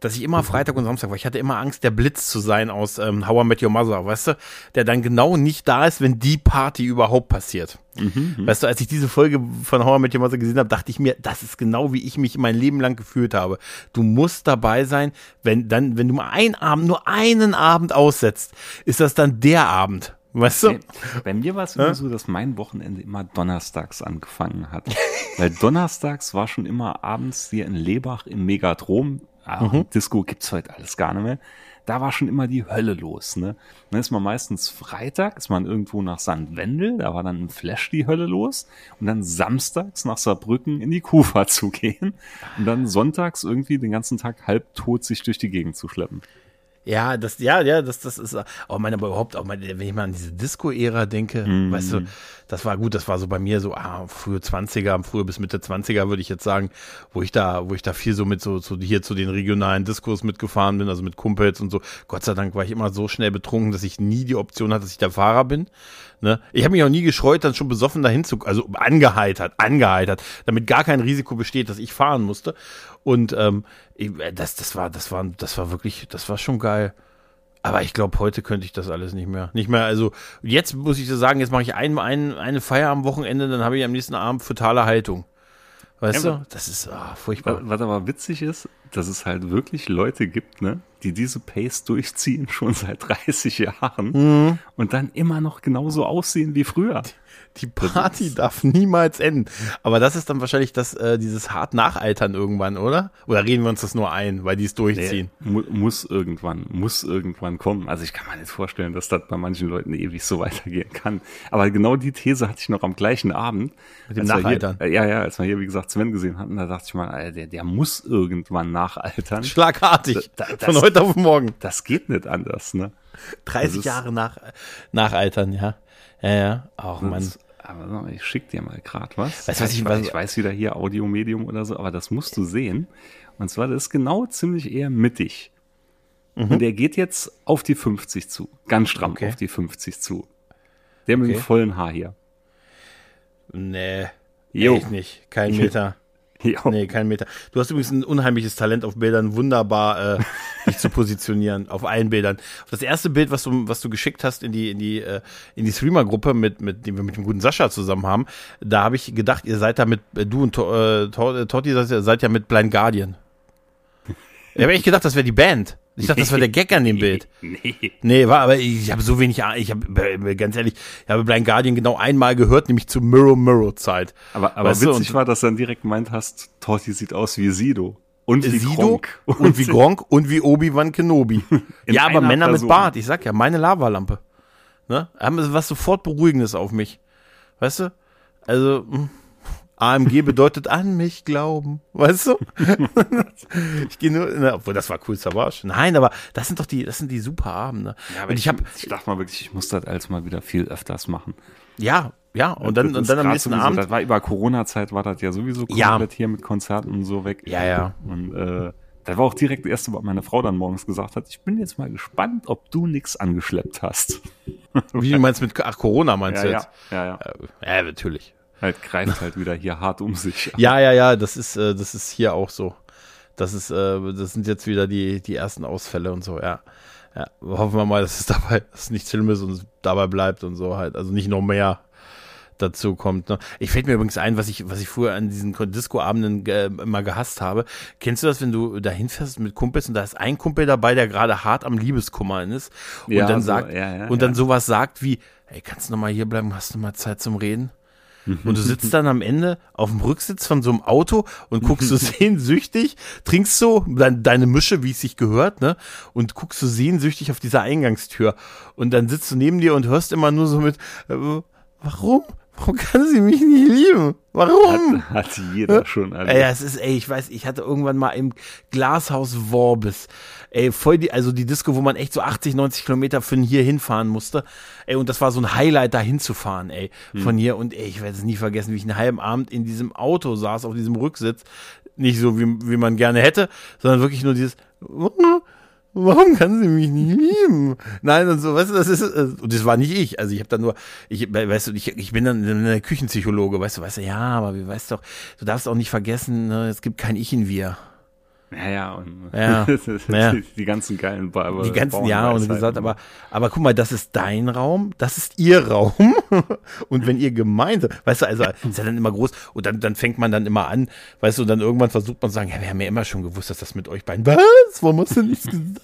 Dass ich immer mhm. Freitag und Samstag war. Ich hatte immer Angst, der Blitz zu sein aus ähm, How I Met Your Mother, weißt du? Der dann genau nicht da ist, wenn die Party überhaupt passiert. Mhm, mhm. weißt du, als ich diese Folge von How I Met Your Mother gesehen habe, dachte ich mir, das ist genau wie ich mich mein Leben lang gefühlt habe. Du musst dabei sein, wenn dann, wenn du mal einen Abend, nur einen Abend aussetzt, ist das dann der Abend. Weißt du? Bei mir war es immer so, dass mein Wochenende immer donnerstags angefangen hat. Weil donnerstags war schon immer abends hier in Lebach im Megadrom. Ah, mhm. Disco gibt's heute alles gar nicht mehr. Da war schon immer die Hölle los, ne? Dann ist man meistens Freitag, ist man irgendwo nach St. Wendel, da war dann ein Flash die Hölle los. Und dann samstags nach Saarbrücken in die Kufa zu gehen. Und dann sonntags irgendwie den ganzen Tag halbtot sich durch die Gegend zu schleppen. Ja, das, ja, ja, das, das ist, auch meine, aber überhaupt, auch meine, wenn ich mal an diese Disco-Ära denke, mm. weißt du, das war gut, das war so bei mir so, ah, frühe 20er, frühe bis Mitte 20er, würde ich jetzt sagen, wo ich da, wo ich da viel so mit so, so hier zu den regionalen Diskos mitgefahren bin, also mit Kumpels und so. Gott sei Dank war ich immer so schnell betrunken, dass ich nie die Option hatte, dass ich der Fahrer bin. Ne? Ich habe mich auch nie gescheut, dann schon besoffen dahin zu, also angeheitert, angeheitert, damit gar kein Risiko besteht, dass ich fahren musste. Und ähm, äh, das, das war, das war, das war wirklich, das war schon geil. Aber ich glaube, heute könnte ich das alles nicht mehr. Nicht mehr, also jetzt muss ich so sagen, jetzt mache ich ein, ein, eine Feier am Wochenende, dann habe ich am nächsten Abend fatale Haltung. Weißt ja, du? Das ist oh, furchtbar. Was aber witzig ist, dass es halt wirklich Leute gibt, ne, die diese Pace durchziehen schon seit 30 Jahren mhm. und dann immer noch genauso aussehen wie früher. Die Party darf niemals enden. Aber das ist dann wahrscheinlich das, äh, dieses hart Nachaltern irgendwann, oder? Oder reden wir uns das nur ein, weil die es durchziehen? Nee, mu muss irgendwann, muss irgendwann kommen. Also ich kann mir nicht vorstellen, dass das bei manchen Leuten ewig so weitergehen kann. Aber genau die These hatte ich noch am gleichen Abend. Mit dem Nachaltern. Hier, äh, ja, ja, als wir hier, wie gesagt, Sven gesehen hatten, da dachte ich mal, Alter, der, der muss irgendwann nachaltern. Schlagartig. Da, das, von heute auf morgen. Das geht nicht anders, ne? 30 Jahre nach, nachaltern, ja. Ja, ja. Auch man. Aber ich schick dir mal gerade was. Weißt, was ich, ich, ich weiß wieder hier Audiomedium oder so, aber das musst du sehen. Und zwar, das ist genau ziemlich eher mittig. Mhm. Und der geht jetzt auf die 50 zu. Ganz stramm okay. auf die 50 zu. Der mit okay. dem vollen Haar hier. Nee. Jo. Echt nicht. Kein Meter. Ja. Nee, kein Meter. Du hast übrigens ein unheimliches Talent auf Bildern, wunderbar äh, dich zu positionieren, auf allen Bildern. Das erste Bild, was du, was du geschickt hast in die, in die, äh, in die Streamer-Gruppe, mit, mit, die wir mit dem guten Sascha zusammen haben, da habe ich gedacht, ihr seid da mit, äh, du und äh, Totti seid ja mit Blind Guardian. Ich habe echt gedacht, das wäre die Band. Ich dachte, das war der Gag an dem Bild. Nee. Nee, war, aber ich habe so wenig, ich habe, ganz ehrlich, ich habe Blind Guardian genau einmal gehört, nämlich zu Mirror Mirror Zeit. Aber, aber weißt witzig du? war, dass du dann direkt meint hast, Torti sieht aus wie Sido. Und wie Sido Gronk. Und, und wie Gronk und wie Obi-Wan Kenobi. ja, aber Männer Person. mit Bart, ich sag ja, meine Lavalampe. Ne? Haben was sofort Beruhigendes auf mich. Weißt du? Also, mh. AMG bedeutet an mich glauben, weißt du? ich gehe nur, na, obwohl das war cool Savage. Nein, aber das sind doch die, das sind die super Abende. Ja, aber und ich, ich, hab, ich dachte mal wirklich, ich muss das als mal wieder viel öfters machen. Ja, ja, und dann, und dann am nächsten sowieso, Abend. Das war über Corona-Zeit, war das ja sowieso komplett ja. hier mit Konzerten und so weg. Ja, ja. Und, äh, da war auch direkt das erste, was meine Frau dann morgens gesagt hat. Ich bin jetzt mal gespannt, ob du nichts angeschleppt hast. Wie du meinst mit, ach, Corona meinst ja, du jetzt? Ja, ja, ja. Ja, natürlich halt greift halt wieder hier hart um sich. Ja, ja, ja, das ist, äh, das ist hier auch so. Das ist, äh, das sind jetzt wieder die, die ersten Ausfälle und so, ja. Ja, hoffen wir mal, dass es dabei, dass es nichts Schlimmes und dabei bleibt und so halt. Also nicht noch mehr. dazu kommt. Ne? Ich fällt mir übrigens ein, was ich, was ich früher an diesen Disco-Abenden äh, immer gehasst habe. Kennst du das, wenn du da hinfährst mit Kumpels und da ist ein Kumpel dabei, der gerade hart am Liebeskummer ist und Ja, dann so, sagt ja, ja, und dann sowas sagt wie, ey, kannst du noch mal hier bleiben, hast du mal Zeit zum Reden? Und du sitzt dann am Ende auf dem Rücksitz von so einem Auto und guckst so sehnsüchtig, trinkst so dein, deine Mische, wie es sich gehört, ne? Und guckst so sehnsüchtig auf dieser Eingangstür. Und dann sitzt du neben dir und hörst immer nur so mit, äh, warum? Warum kann sie mich nicht lieben? Warum? Hat, hat jeder schon Ey, erlebt. das ist, ey, ich weiß, ich hatte irgendwann mal im Glashaus Worbis, ey, voll die, also die Disco, wo man echt so 80, 90 Kilometer von hier hinfahren musste, ey, und das war so ein Highlight, da hinzufahren, ey, von hier, und ey, ich werde es nie vergessen, wie ich einen halben Abend in diesem Auto saß, auf diesem Rücksitz, nicht so, wie, wie man gerne hätte, sondern wirklich nur dieses, warum kann sie mich nicht lieben? Nein, und so, weißt du, das ist, äh, und das war nicht ich. Also ich habe dann nur, ich, weißt du, ich, ich bin dann eine Küchenpsychologe, weißt du, weißt du, ja, aber wie weißt doch, du darfst auch nicht vergessen, ne, es gibt kein Ich in wir. Ja, ja, und Ja, ja. Die, die ganzen geilen ba Die ganzen Jahre und gesagt, aber, aber guck mal, das ist dein Raum, das ist ihr Raum. und wenn ihr gemeinsam, weißt du, also ist ja dann immer groß und dann, dann fängt man dann immer an, weißt du, und dann irgendwann versucht man zu sagen, ja, wir haben ja immer schon gewusst, dass das mit euch beiden, was? Warum hast du nichts gesagt?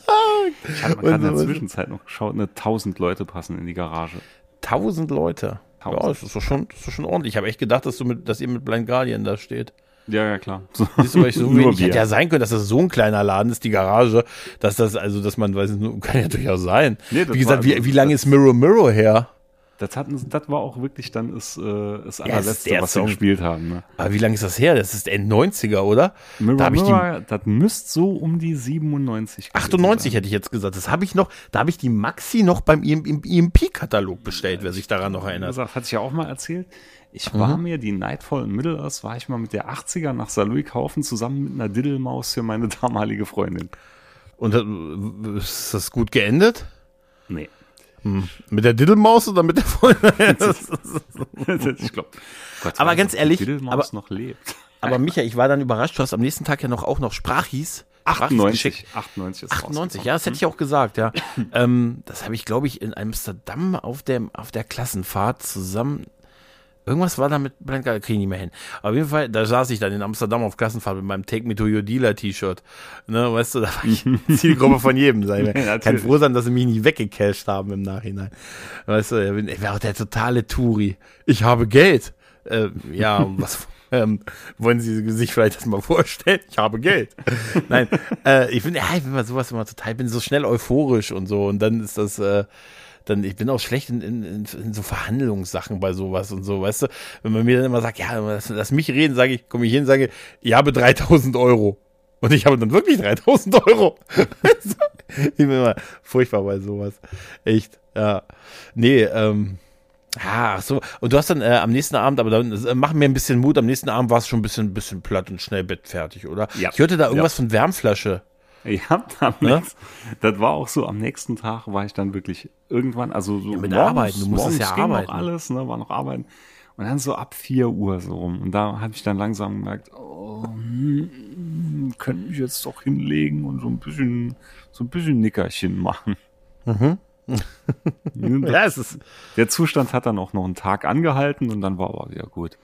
Ich habe gerade in der Zwischenzeit noch geschaut, eine 1000 Leute passen in die Garage. Tausend Leute. Ja, Tausend. das ist doch schon, das ist doch schon ordentlich. Ich habe echt gedacht, dass du mit, dass ihr mit Blind Guardian da steht. Ja, ja, klar. So, Siehst du, weil ich so wenig, hätte ja sein können, dass das so ein kleiner Laden ist, die Garage, dass das, also, dass man, weiß ich nicht, kann ja durchaus sein. Nee, das wie gesagt, wie, wie lange ist Mirror Mirror her? Das, hatten, das war auch wirklich dann das, äh, das das allerletzte, der was wir Song. gespielt haben. Ne? Aber wie lange ist das her? Das ist End 90er, oder? Mirror, da ich die, Mirror, das müsste so um die 97 gewesen 98 sein. hätte ich jetzt gesagt. Das habe ich noch, da habe ich die Maxi noch beim EMP-Katalog bestellt, wer sich daran noch erinnert. gesagt, hatte ich ja auch mal erzählt. Ich Mhm. war mir die Nightfall in Middle-earth, war ich mal mit der 80er nach Saarlouis kaufen, zusammen mit einer Diddelmaus für meine damalige Freundin. Und ist das gut geendet? Nee. Mit der Diddelmaus oder mit der Freundin? ich glaube. Aber ganz ehrlich, aber- noch lebt. Aber Micha, ich war dann überrascht, du hast am nächsten Tag ja noch auch noch Sprachis. Sprachis 98, geschickt. 98 ist 98, ja, das hätte ich auch gesagt, ja. ähm, das habe ich, glaube ich, in Amsterdam auf der, auf der Klassenfahrt zusammen. Irgendwas war da mit Blind Guardian, kriege ich nicht mehr hin. Auf jeden Fall, da saß ich dann in Amsterdam auf Klassenfahrt mit meinem Take Me to Your Dealer T-Shirt. Ne, weißt du, da war ich Zielgruppe von jedem. Sei mir. Ja, Kann froh sein, dass sie mich nicht weggecasht haben im Nachhinein. Weißt du, ich ich wäre auch der totale Touri. Ich habe Geld. Äh, ja, was ähm, wollen Sie sich vielleicht das mal vorstellen? Ich habe Geld. Nein, äh, ich bin, ja, ich bin bei sowas immer total, ich bin so schnell euphorisch und so und dann ist das, äh, dann, ich bin auch schlecht in, in, in, so Verhandlungssachen bei sowas und so, weißt du? Wenn man mir dann immer sagt, ja, lass, lass mich reden, sage ich, komme ich hin, sage, ich habe 3000 Euro. Und ich habe dann wirklich 3000 Euro. Ich bin immer furchtbar bei sowas. Echt, ja. Nee, ähm, Ah, ach so. Und du hast dann äh, am nächsten Abend, aber dann äh, mach mir ein bisschen Mut, am nächsten Abend war es schon ein bisschen, bisschen platt und schnell bettfertig, oder? Ja. Ich hörte da irgendwas von Wärmflasche. Ja, am Ne? nächsten, das war auch so, am nächsten Tag war ich dann wirklich irgendwann, also so mit Arbeiten, du musstest ja arbeiten. noch alles, ne, war noch arbeiten. Und dann so ab 4 Uhr so rum. Und da habe ich dann langsam gemerkt, oh, hm, könnte mich jetzt doch hinlegen und so ein bisschen, so ein bisschen Nickerchen machen. Mhm. Ja, es ist Der Zustand hat dann auch noch einen Tag angehalten und dann war aber wieder gut.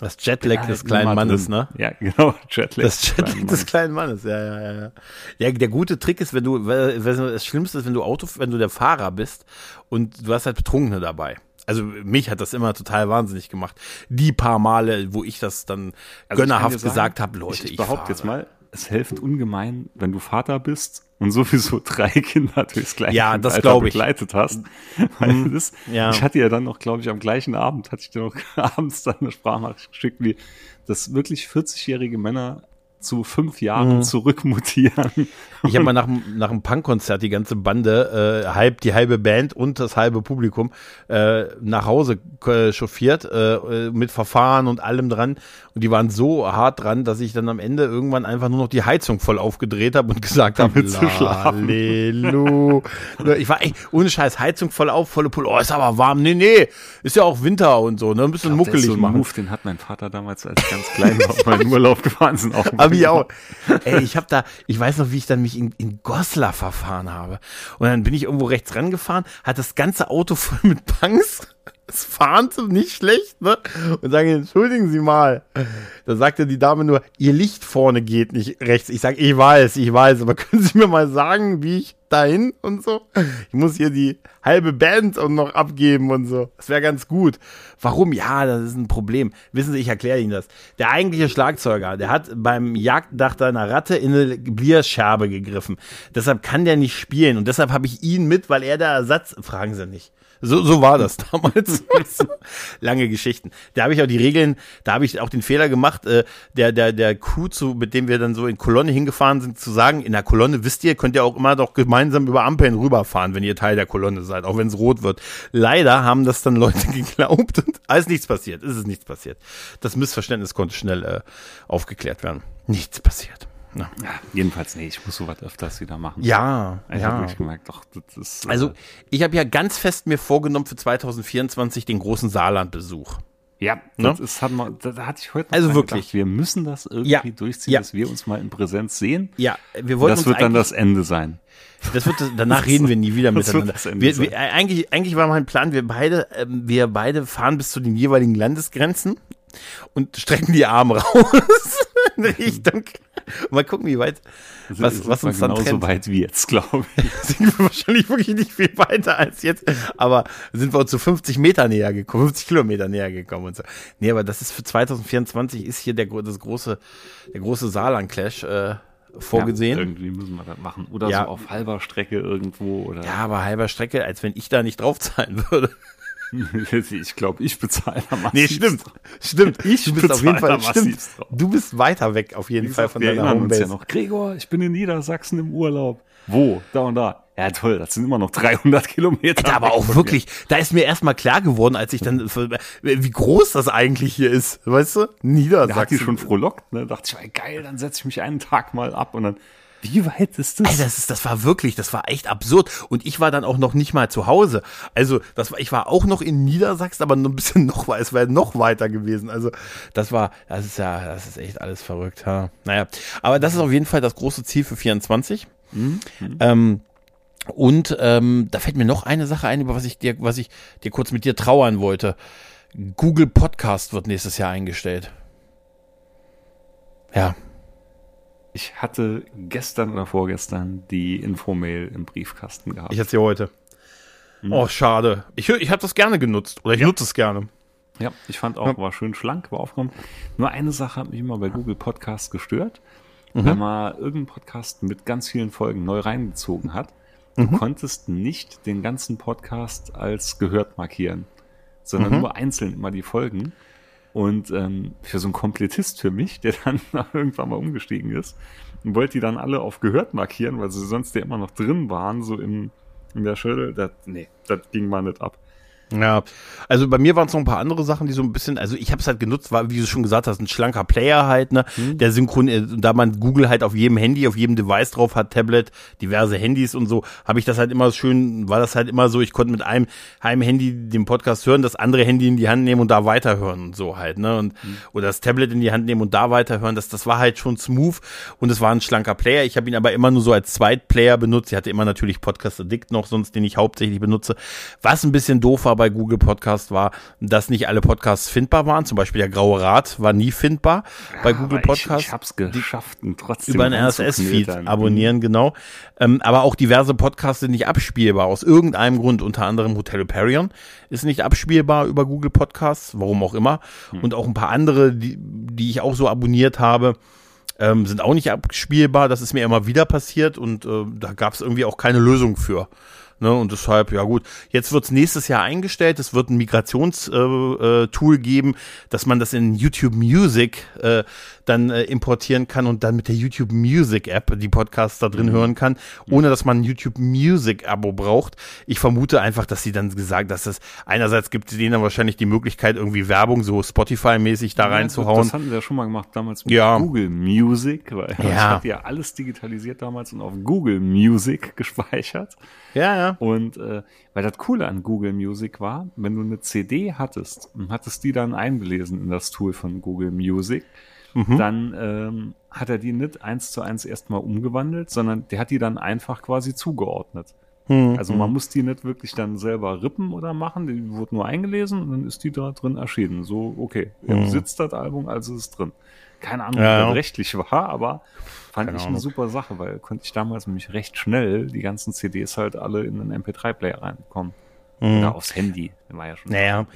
Das Jetlag des kleinen Mannes, drin. ne? Ja, genau, Jetlag. Das Jetlag kleinen des kleinen Mannes, ja, ja, ja, ja. Ja, der gute Trick ist, wenn du, das Schlimmste ist, wenn du Auto, wenn du der Fahrer bist und du hast halt Betrunkene dabei. Also mich hat das immer total wahnsinnig gemacht. Die paar Male, wo ich das dann Also gönnerhaft sagen, gesagt habe, Leute, ich, ich, behaupte jetzt mal, es hilft ungemein, wenn du Vater bist und sowieso drei Kinder durchs gleiche Ja, das Alter. Mhm. begleitet hast. Weil das, ja. Ich hatte ja dann noch, glaube ich, am gleichen Abend, hatte ich dir noch abends dann eine Sprachnachricht geschickt, wie dass wirklich 40-jährige Männer zu fünf Jahren Mhm. zurückmutieren. Ich habe mal nach, nach einem Punkkonzert die ganze Bande, äh, halb die halbe Band und das halbe Publikum äh, nach Hause äh, chauffiert äh, äh, mit Verfahren und allem dran. Und die waren so hart dran, dass ich dann am Ende irgendwann einfach nur noch die Heizung voll aufgedreht habe und gesagt habe, zu schlafen. Lelu. Ich war echt ohne Scheiß Heizung voll auf, volle Pulle. Oh, ist aber warm. Nee, nee, ist ja auch Winter und so, ne? Ein bisschen ist muckelig so ein machen. Move, den hat mein Vater damals, als ich ganz klein war, auf meinen Urlaub gefahren sind. Auch Hab ich auch. Ey, ich habe da, ich weiß noch, wie ich dann mich in, in Goslar verfahren habe. Und dann bin ich irgendwo rechts rangefahren, hat das ganze Auto voll mit Punks es fahren sie nicht schlecht, ne? Und sagen, entschuldigen Sie mal. Da sagte die Dame nur, Ihr Licht vorne geht nicht rechts. Ich sag, ich weiß, ich weiß, aber können Sie mir mal sagen, wie ich dahin und so? Ich muss hier die halbe Band und noch abgeben und so. Das wäre ganz gut. Warum? Ja, das ist ein Problem. Wissen Sie, ich erkläre Ihnen das. Der eigentliche Schlagzeuger, der hat beim Jagddach einer Ratte in eine Bierscherbe gegriffen. Deshalb kann der nicht spielen und deshalb habe ich ihn mit, weil er der Ersatz, fragen Sie nicht. So, so war das damals. Lange Geschichten. Da habe ich auch die Regeln, da habe ich auch den Fehler gemacht, äh, der, der, der Crew, zu, mit dem wir dann so in Kolonne hingefahren sind, zu sagen, in der Kolonne, wisst ihr, könnt ihr auch immer doch gemeinsam über Ampeln rüberfahren, wenn ihr Teil der Kolonne seid, auch wenn es rot wird. Leider haben das dann Leute geglaubt und ist nichts passiert. Ist es nichts passiert. Das Missverständnis konnte schnell äh, aufgeklärt werden. Nichts passiert. Ja. ja. jedenfalls, nee, ich muss sowas öfters wieder machen. Ja, ich ja. habe wirklich gemerkt, doch, das ist. Äh also, ich habe ja ganz fest mir vorgenommen für 2024 den großen Saarlandbesuch. Ja, ne? das ist, hat man, da hatte ich heute Also wirklich. Gedacht, wir müssen das irgendwie ja. durchziehen, ja. dass wir uns mal in Präsenz sehen. Ja, wir wollen Das wird dann das Ende sein. Das wird, danach reden wir nie wieder Das wird miteinander. das Ende Wir, sein. wir, eigentlich, eigentlich war mein Plan, wir beide, ähm, wir beide fahren bis zu den jeweiligen Landesgrenzen und strecken die Arme raus in Richtung. Mal gucken, wie weit, was, Sind was wir uns dann genauso trennt. weit wie jetzt, glaube ich. Sind wir wahrscheinlich wirklich nicht viel weiter als jetzt, aber sind wir uns zu 50 Meter näher gekommen, 50 Kilometer näher gekommen und so. Nee, aber das ist für 2024 ist hier der, das große, der große Saarland-Clash, äh, vorgesehen. Ja, irgendwie müssen wir das machen. Oder Ja. so auf halber Strecke irgendwo. Oder Ja, aber halber Strecke, als wenn ich da nicht draufzahlen würde. ich glaube, ich bezahle da massiv. Nee, stimmt. Stimmt. Ich du bist auf jeden bezahle Fall, da stimmt. Du bist weiter weg auf jeden Fall von deiner Homebase. ja noch. Gregor, ich bin in Niedersachsen im Urlaub. Wo? Da und da. Ja, toll, das sind immer noch 300 Kilometer. Alter, aber auch wirklich, da ist mir erstmal klar geworden, als ich dann, wie groß das eigentlich hier ist, weißt du? mir. Da hat die Niedersachsen. schon frohlockt, ne? Dachte ich, geil, dann setze ich mich einen Tag mal ab und dann, wie weit ist das? Ey, das, ist, das war wirklich, das war echt absurd. Und ich war dann auch noch nicht mal zu Hause. Also, das war, ich war auch noch in Niedersachsen, aber nur ein bisschen noch, es wäre noch weiter gewesen. Also, das war, das ist ja, das ist echt alles verrückt. Ha. Naja, aber das ist auf jeden Fall das große Ziel für 24. Ähm, und ähm, da fällt mir noch eine Sache ein, über was ich dir, was ich dir kurz mit dir trauern wollte. Google Podcast wird nächstes Jahr eingestellt. Ja, Ich hatte gestern oder vorgestern die Infomail im Briefkasten gehabt. ich hatte sie heute. Oh, schade. Ich, ich habe das gerne genutzt. Oder ich nutze es gerne. Ja, ich fand auch, war schön schlank, war aufgeräumt. Nur eine Sache hat mich immer bei Google Podcast gestört. Wenn man irgendeinen Podcast mit ganz vielen Folgen neu reingezogen hat, du konntest nicht den ganzen Podcast als gehört markieren, sondern nur einzeln immer die Folgen. Und ähm, für so einen Komplettist für mich, der dann irgendwann mal umgestiegen ist, und wollte die dann alle auf gehört markieren, weil sie sonst ja immer noch drin waren, so im, in der Schüttel. Nee, das ging mal nicht ab. Ja, also bei mir waren es noch ein paar andere Sachen, die so ein bisschen, also ich habe es halt genutzt, war, wie du schon gesagt hast, ein schlanker Player halt, ne, der synchron, äh, da man Google halt auf jedem Handy, auf jedem Device drauf hat, Tablet, diverse Handys und so, habe ich das halt immer schön, war das halt immer so, ich konnte mit einem, einem Handy den Podcast hören, das andere Handy in die Hand nehmen und da weiterhören und so halt, ne, und, oder das Tablet in die Hand nehmen und da weiterhören, das, das war halt schon smooth und es war ein schlanker Player, ich habe ihn aber immer nur so als Zweitplayer benutzt, ich hatte immer natürlich Podcast Addict noch, sonst den ich hauptsächlich benutze, was ein bisschen doof war bei Google Podcast war, dass nicht alle Podcasts findbar waren. Zum Beispiel der Graue Rat war nie findbar bei Google Podcast. Ich, ich hab's geschafft und trotzdem über einen RSS-Feed abonnieren, genau. Ähm, aber auch diverse Podcasts sind nicht abspielbar, aus irgendeinem Grund. Unter anderem Hotel Hyperion ist nicht abspielbar über Google Podcasts, warum auch immer. Und auch ein paar andere, die, die ich auch so abonniert habe, ähm, sind auch nicht abspielbar. Das ist mir immer wieder passiert und äh, da gab es irgendwie auch keine Lösung für. Ne, und deshalb, ja gut, jetzt wird's nächstes Jahr eingestellt. Es wird ein Migrationstool äh, äh, geben, dass man das in YouTube Music äh, dann äh, importieren kann und dann mit der YouTube Music App die Podcasts da drin hören kann, ohne dass man ein YouTube Music Abo braucht. Ich vermute einfach, dass sie dann gesagt, dass es einerseits gibt denen dann wahrscheinlich die Möglichkeit, irgendwie Werbung so Spotify-mäßig da Ja, reinzuhauen. Das hatten wir ja schon mal gemacht damals mit Ja. Google Music, weil Ja. hatte ja alles digitalisiert damals und auf Google Music gespeichert. Ja, ja. Und äh, weil das Coole an Google Music war, wenn du eine CD hattest und hattest die dann eingelesen in das Tool von Google Music, Mhm. dann ähm, hat er die nicht eins zu eins erstmal umgewandelt, sondern der hat die dann einfach quasi zugeordnet. Hm, also man hm. muss die nicht wirklich dann selber rippen oder machen, die wurde nur eingelesen und dann ist die da drin erschienen. So, okay, ihr hm. besitzt das Album, also ist es drin. Keine Ahnung, ja, wie das rechtlich war, aber fand ich eine super Sache, weil konnte ich damals nämlich recht schnell die ganzen CDs halt alle in einen MP3-Player reinbekommen. Mhm. Oder aufs Handy. War ja schon naja.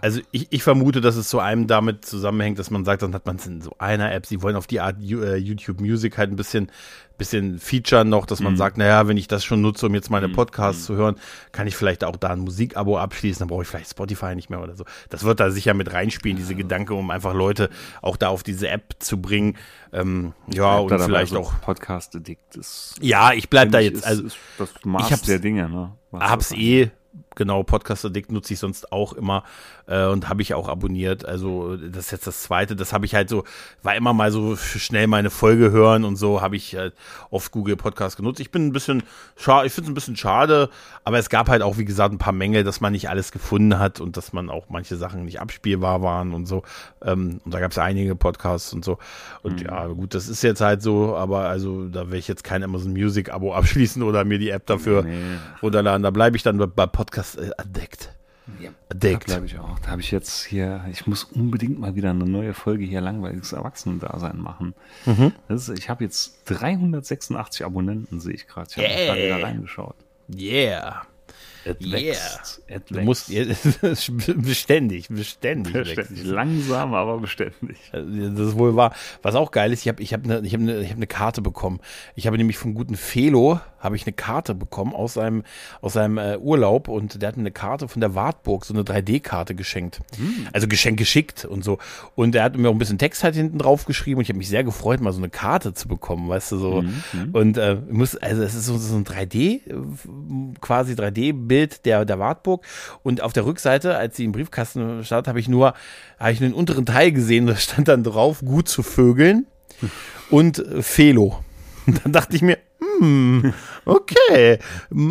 Also ich, ich vermute, dass es zu einem damit zusammenhängt, dass man sagt, dann hat man es in so einer App, sie wollen auf die Art äh, YouTube Music halt ein bisschen, bisschen featuren noch, dass man mhm. sagt, naja, wenn ich das schon nutze, um jetzt meine mhm. Podcasts mhm. zu hören, kann ich vielleicht auch da ein Musikabo abschließen, dann brauche ich vielleicht Spotify nicht mehr oder so. Das wird da sicher mit reinspielen, diese ja. Gedanke, um einfach Leute auch da auf diese App zu bringen. Ähm, ja, und vielleicht auch Podcast Addict ist. Ja, ich bleib da jetzt, ist, also ist das Maß ich hab's, der Dinge, ne? Was hab's eh genau, Podcast Addict nutze ich sonst auch immer äh, und habe ich auch abonniert. Also das ist jetzt das zweite, das habe ich halt so, war immer mal so schnell meine Folge hören und so habe ich halt oft Google Podcast genutzt. Ich bin ein bisschen schade, ich finde es ein bisschen schade, aber es gab halt auch, wie gesagt, ein paar Mängel, dass man nicht alles gefunden hat und dass man auch manche Sachen nicht abspielbar waren und so. Ähm, und da gab es einige Podcasts und so. Und mhm. ja, gut, das ist jetzt halt so, aber also da will ich jetzt kein Amazon Music Abo abschließen oder mir die App dafür nee. runterladen. Da bleibe ich dann bei Podcast äh, Addict. Ja, Addict. Da ich auch. Da habe ich jetzt hier, ich muss unbedingt mal wieder eine neue Folge hier langweiliges Erwachsenendasein machen. Mhm. Ist, ich habe jetzt 386 Abonnenten, sehe ich gerade. Ich habe yeah. gerade wieder reingeschaut. Yeah. Wächst. Yeah. Du musst beständig, beständig. beständig. Langsam, aber beständig. Das ist wohl wahr. Was auch geil ist, ich habe ich hab eine ich hab ne, ich hab ne Karte bekommen. Ich habe nämlich vom guten Felo habe ich eine Karte bekommen aus seinem, aus seinem äh, Urlaub und der hat mir eine Karte von der Wartburg, so eine 3D-Karte geschenkt. Mhm. Also Geschenk geschickt und so. Und er hat mir auch ein bisschen Text halt hinten drauf geschrieben und ich habe mich sehr gefreut, mal so eine Karte zu bekommen, weißt du, so. Mhm. Und äh, muss, also es ist so, so ein 3D, quasi 3D-Bild der, der Wartburg. Und auf der Rückseite, als sie im Briefkasten stand, habe ich nur, habe ich einen unteren Teil gesehen, da stand dann drauf, gut zu vögeln und äh, Felo. Und dann dachte ich mir, hm, okay,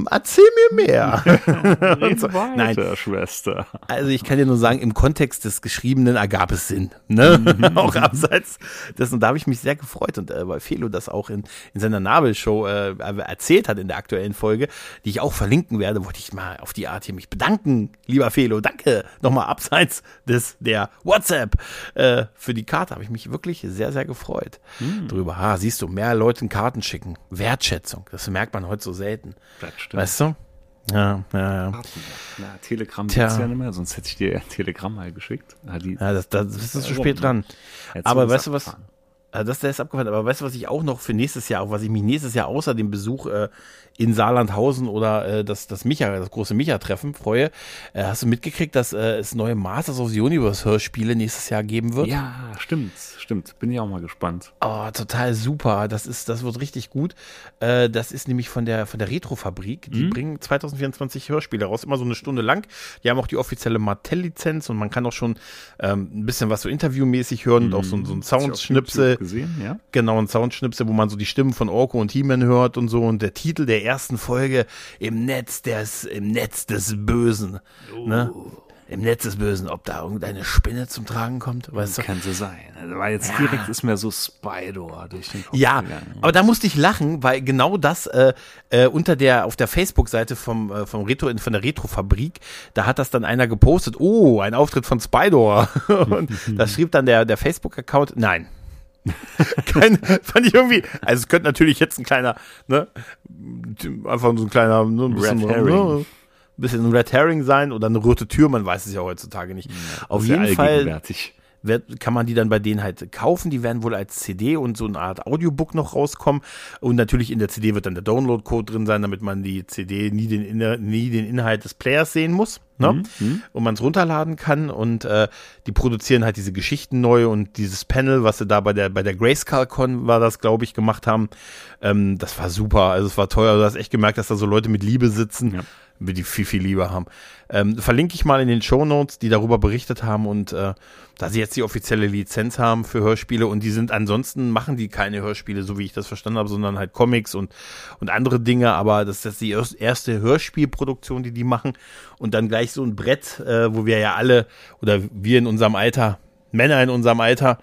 erzähl mir mehr. so. weiter, Nein, Schwester. Also ich kann dir nur sagen, im Kontext des Geschriebenen ergab es Sinn. Ne? Mhm. auch abseits dessen. Da habe ich mich sehr gefreut und äh, weil Felo das auch in, in seiner Nabelshow äh, erzählt hat in der aktuellen Folge, die ich auch verlinken werde, wollte ich mal auf die Art hier mich bedanken, lieber Felo. Danke nochmal abseits des der WhatsApp äh, für die Karte. Habe ich mich wirklich sehr, sehr gefreut mhm. drüber. Ha, siehst du, mehr Leuten Karten schicken. Wertschätzung. Das merkt man heute so selten. Das stimmt. Weißt du? Ja, ja, ja. Na, Telegram Tja. gibt's ja nicht mehr, sonst hätte ich dir Telegram mal geschickt. Ja, die, ja das, das, das ist zu spät dran. Aber weißt du was? Also das, der ist abgefahren. Aber weißt du, was ich auch noch für nächstes Jahr, auf was ich mich nächstes Jahr außer dem Besuch äh, in Saarlandhausen oder äh, das, das Micha, das große Micha-Treffen freue. Äh, hast du mitgekriegt, dass äh, es neue Masters of the Universe Hörspiele nächstes Jahr geben wird? Ja, stimmt, stimmt. Bin ich auch mal gespannt. Oh, total super. Das ist, das wird richtig gut. Äh, das ist nämlich von der, von der Retro-Fabrik. Die mhm. bringen 2024 Hörspiele raus, immer so eine Stunde lang. Die haben auch die offizielle Martell-Lizenz und man kann auch schon ähm, ein bisschen was so interviewmäßig hören mhm. und auch so, so ein Soundschnipsel. Gesehen, ja? Genau, ein Soundschnipsel, wo man so die Stimmen von Orko und He-Man hört und so. Und der Titel der ersten Folge im Netz des, im Netz des Bösen. Oh. Ne? Im Netz des Bösen, ob da irgendeine Spinne zum Tragen kommt, weißt du? Kann so sein. Also, weil jetzt ja. direkt ist mir so Spider durch den Kopf Ja, gegangen. aber da musste ich lachen, weil genau das äh, äh, unter der auf der Facebook-Seite vom äh, vom Retro von der Retro-Fabrik, da hat das dann einer gepostet. Oh, ein Auftritt von Spider. Und da schrieb dann der der Facebook-Account, nein, Kein, fand ich irgendwie, also es könnte natürlich jetzt ein kleiner, ne, einfach so ein kleiner, ne, ein bisschen, Red Herring. Ne, bisschen ein Red Herring sein oder eine rote Tür, man weiß es ja heutzutage nicht. Ja, Auf jeden Fall wird, kann man die dann bei denen halt kaufen. Die werden wohl als CD und so eine Art Audiobook noch rauskommen. Und natürlich in der CD wird dann der Download-Code drin sein, damit man die CD nie den, nie den Inhalt des Players sehen muss. Ne? Mhm. mhm. Und man es runterladen kann. Und äh, die produzieren halt diese Geschichten neu und dieses Panel, was sie da bei der, bei der Grayscale-Con war das, glaube ich, gemacht haben. Ähm, das war super. Also es war teuer. Du hast echt gemerkt, dass da so Leute mit Liebe sitzen. Ja wir die viel, viel lieber haben. Ähm, verlinke ich mal in den Show Notes, die darüber berichtet haben und äh, da sie jetzt die offizielle Lizenz haben für Hörspiele und die sind ansonsten machen die keine Hörspiele, so wie ich das verstanden habe, sondern halt Comics und und andere Dinge. Aber das ist die erste Hörspielproduktion, die die machen und dann gleich so ein Brett, äh, wo wir ja alle oder wir in unserem Alter, Männer in unserem Alter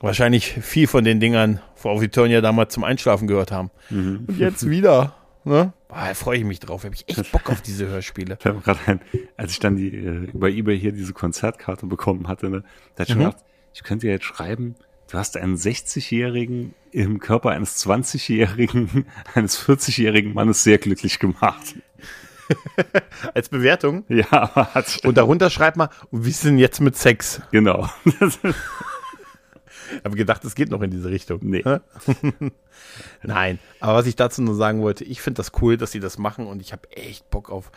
wahrscheinlich viel von den Dingern vor Auditoria damals zum Einschlafen gehört haben. Mhm. Und jetzt wieder Ne? Boah, da freue ich mich drauf. Habe ich echt Bock auf diese Hörspiele. Ich habe gerade ein, als ich dann die äh, über eBay hier diese Konzertkarte bekommen hatte, ne, da hatte ich schon Mhm. gedacht, ich könnte ja jetzt schreiben, du hast einen 60-Jährigen im Körper eines 20-Jährigen, eines 40-jährigen Mannes sehr glücklich gemacht. Als Bewertung. Ja, aber hat Und darunter schreibt mal, und wie ist denn jetzt mit Sex? genau. Ich habe gedacht, es geht noch in diese Richtung. Nee. Nein, aber was ich dazu nur sagen wollte, ich finde das cool, dass sie das machen und ich habe echt Bock auf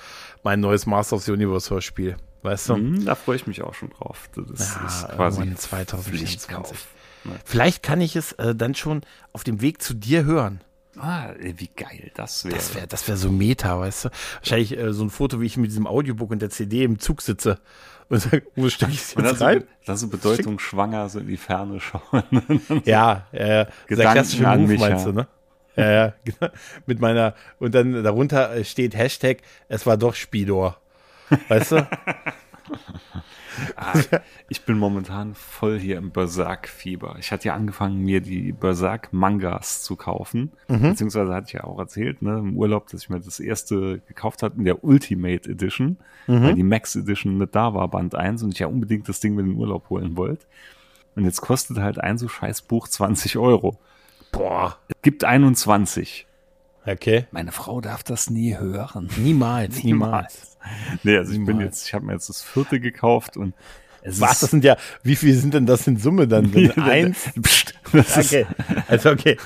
mein neues Master of the Universe Hörspiel. Weißt du? Hm, da freue ich mich auch schon drauf. Das Ja, ist quasi irgendwann 2024. Pflichtkauf. Ne? Vielleicht kann ich es äh, dann schon auf dem Weg zu dir hören. Ah, wie geil das wäre. Das wäre das wär so Meta, weißt du? Wahrscheinlich äh, so ein Foto, wie ich mit diesem Audiobook und der CD im Zug sitze und sage, wo stecke ich es jetzt so, rein? so Bedeutung schwanger, so in die Ferne schauen. Ja, äh, Gedanken an Move mich, meinst ja. du, ne? Ja, ja, genau. Mit meiner, und dann darunter steht Hashtag, es war doch Spidor. Weißt du? Ah, ich bin momentan voll hier im Berserk-Fieber. Ich hatte ja angefangen, mir die Berserk-Mangas zu kaufen. Beziehungsweise hatte ich ja auch erzählt, ne, im Urlaub, dass ich mir das erste gekauft hatte in der Ultimate Edition, weil die Max Edition mit da war, Band 1, und ich ja unbedingt das Ding mit in den Urlaub holen wollte. Und jetzt kostet halt ein so scheiß Buch 20 Euro. Boah. Es gibt 21. Okay. Meine Frau darf das nie hören. Niemals, niemals. Nee, also ich bin jetzt, ich habe mir jetzt das vierte gekauft und es Was, ist das sind ja, wie viel sind denn das in Summe dann? Wenn eins? Ist- Okay. Also okay.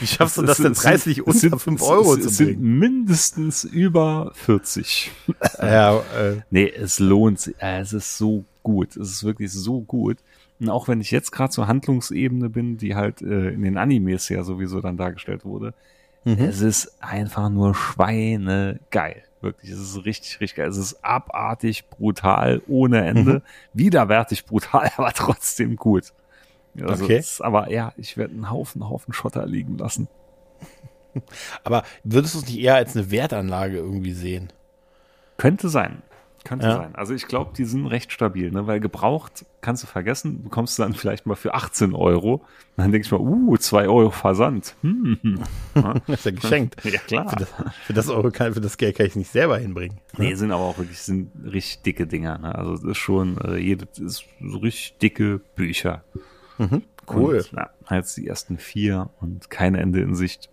Wie schaffst du das denn sind- preislich unter sind- 5 es- Euro es zu sind bringen? mindestens über 40. Ja, äh, Nee, es lohnt sich. Äh, Es ist so gut. Es ist wirklich so gut. Und auch wenn ich jetzt gerade zur Handlungsebene bin, die halt äh, in den Animes ja sowieso dann dargestellt wurde, es ist einfach nur schweinegeil. Wirklich, es ist richtig, richtig geil. Es ist abartig, brutal, ohne Ende. Widerwärtig brutal, aber trotzdem gut. Also Okay. ist aber ja, ich werde einen Haufen, Haufen Schotter liegen lassen. aber würdest du es nicht eher als eine Wertanlage irgendwie sehen? Könnte sein. Könnte Ja. sein. Also ich glaube, die sind recht stabil, ne? weil gebraucht kannst du vergessen, bekommst du dann vielleicht mal für 18 Euro. Dann denke ich mal, uh, 2 Euro Versand. Hm. Das ist ja geschenkt. Ja, klar. Für das, für das Euro kann, für das Geld kann ich es nicht selber hinbringen. Nee, sind aber auch wirklich, sind richtig dicke Dinger. Ne? Also das ist schon, äh, jedes ist so richtig dicke Bücher. Cool. Und, ja, jetzt die ersten vier und kein Ende in Sicht.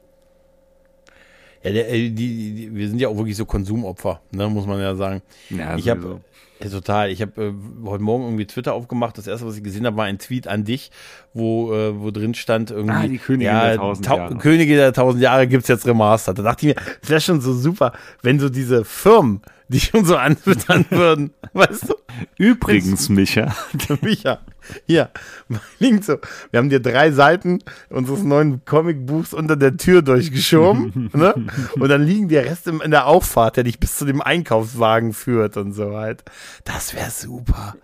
Ja, der, äh, die, die, wir sind ja auch wirklich so Konsumopfer, ne, muss man ja sagen. Ja, ich habe ja, total. Ich habe äh, heute Morgen irgendwie Twitter aufgemacht. Das erste, was ich gesehen habe, war ein Tweet an dich, wo äh, wo drin stand irgendwie. Ah, die Königin ja, der tausend Tau- Jahre. Königin der tausend Jahre gibt's jetzt remastered. Da dachte ich mir, es wäre schon so super, wenn so diese Firmen, die schon so anfüttern würden, weißt du? Übrigens, Micha, Micha, hier, liegt so. Wir haben dir drei Seiten unseres neuen Comicbuchs unter der Tür durchgeschoben, ne? Und dann liegen der Rest in der Auffahrt, der dich bis zu dem Einkaufswagen führt und so halt. Das wäre super.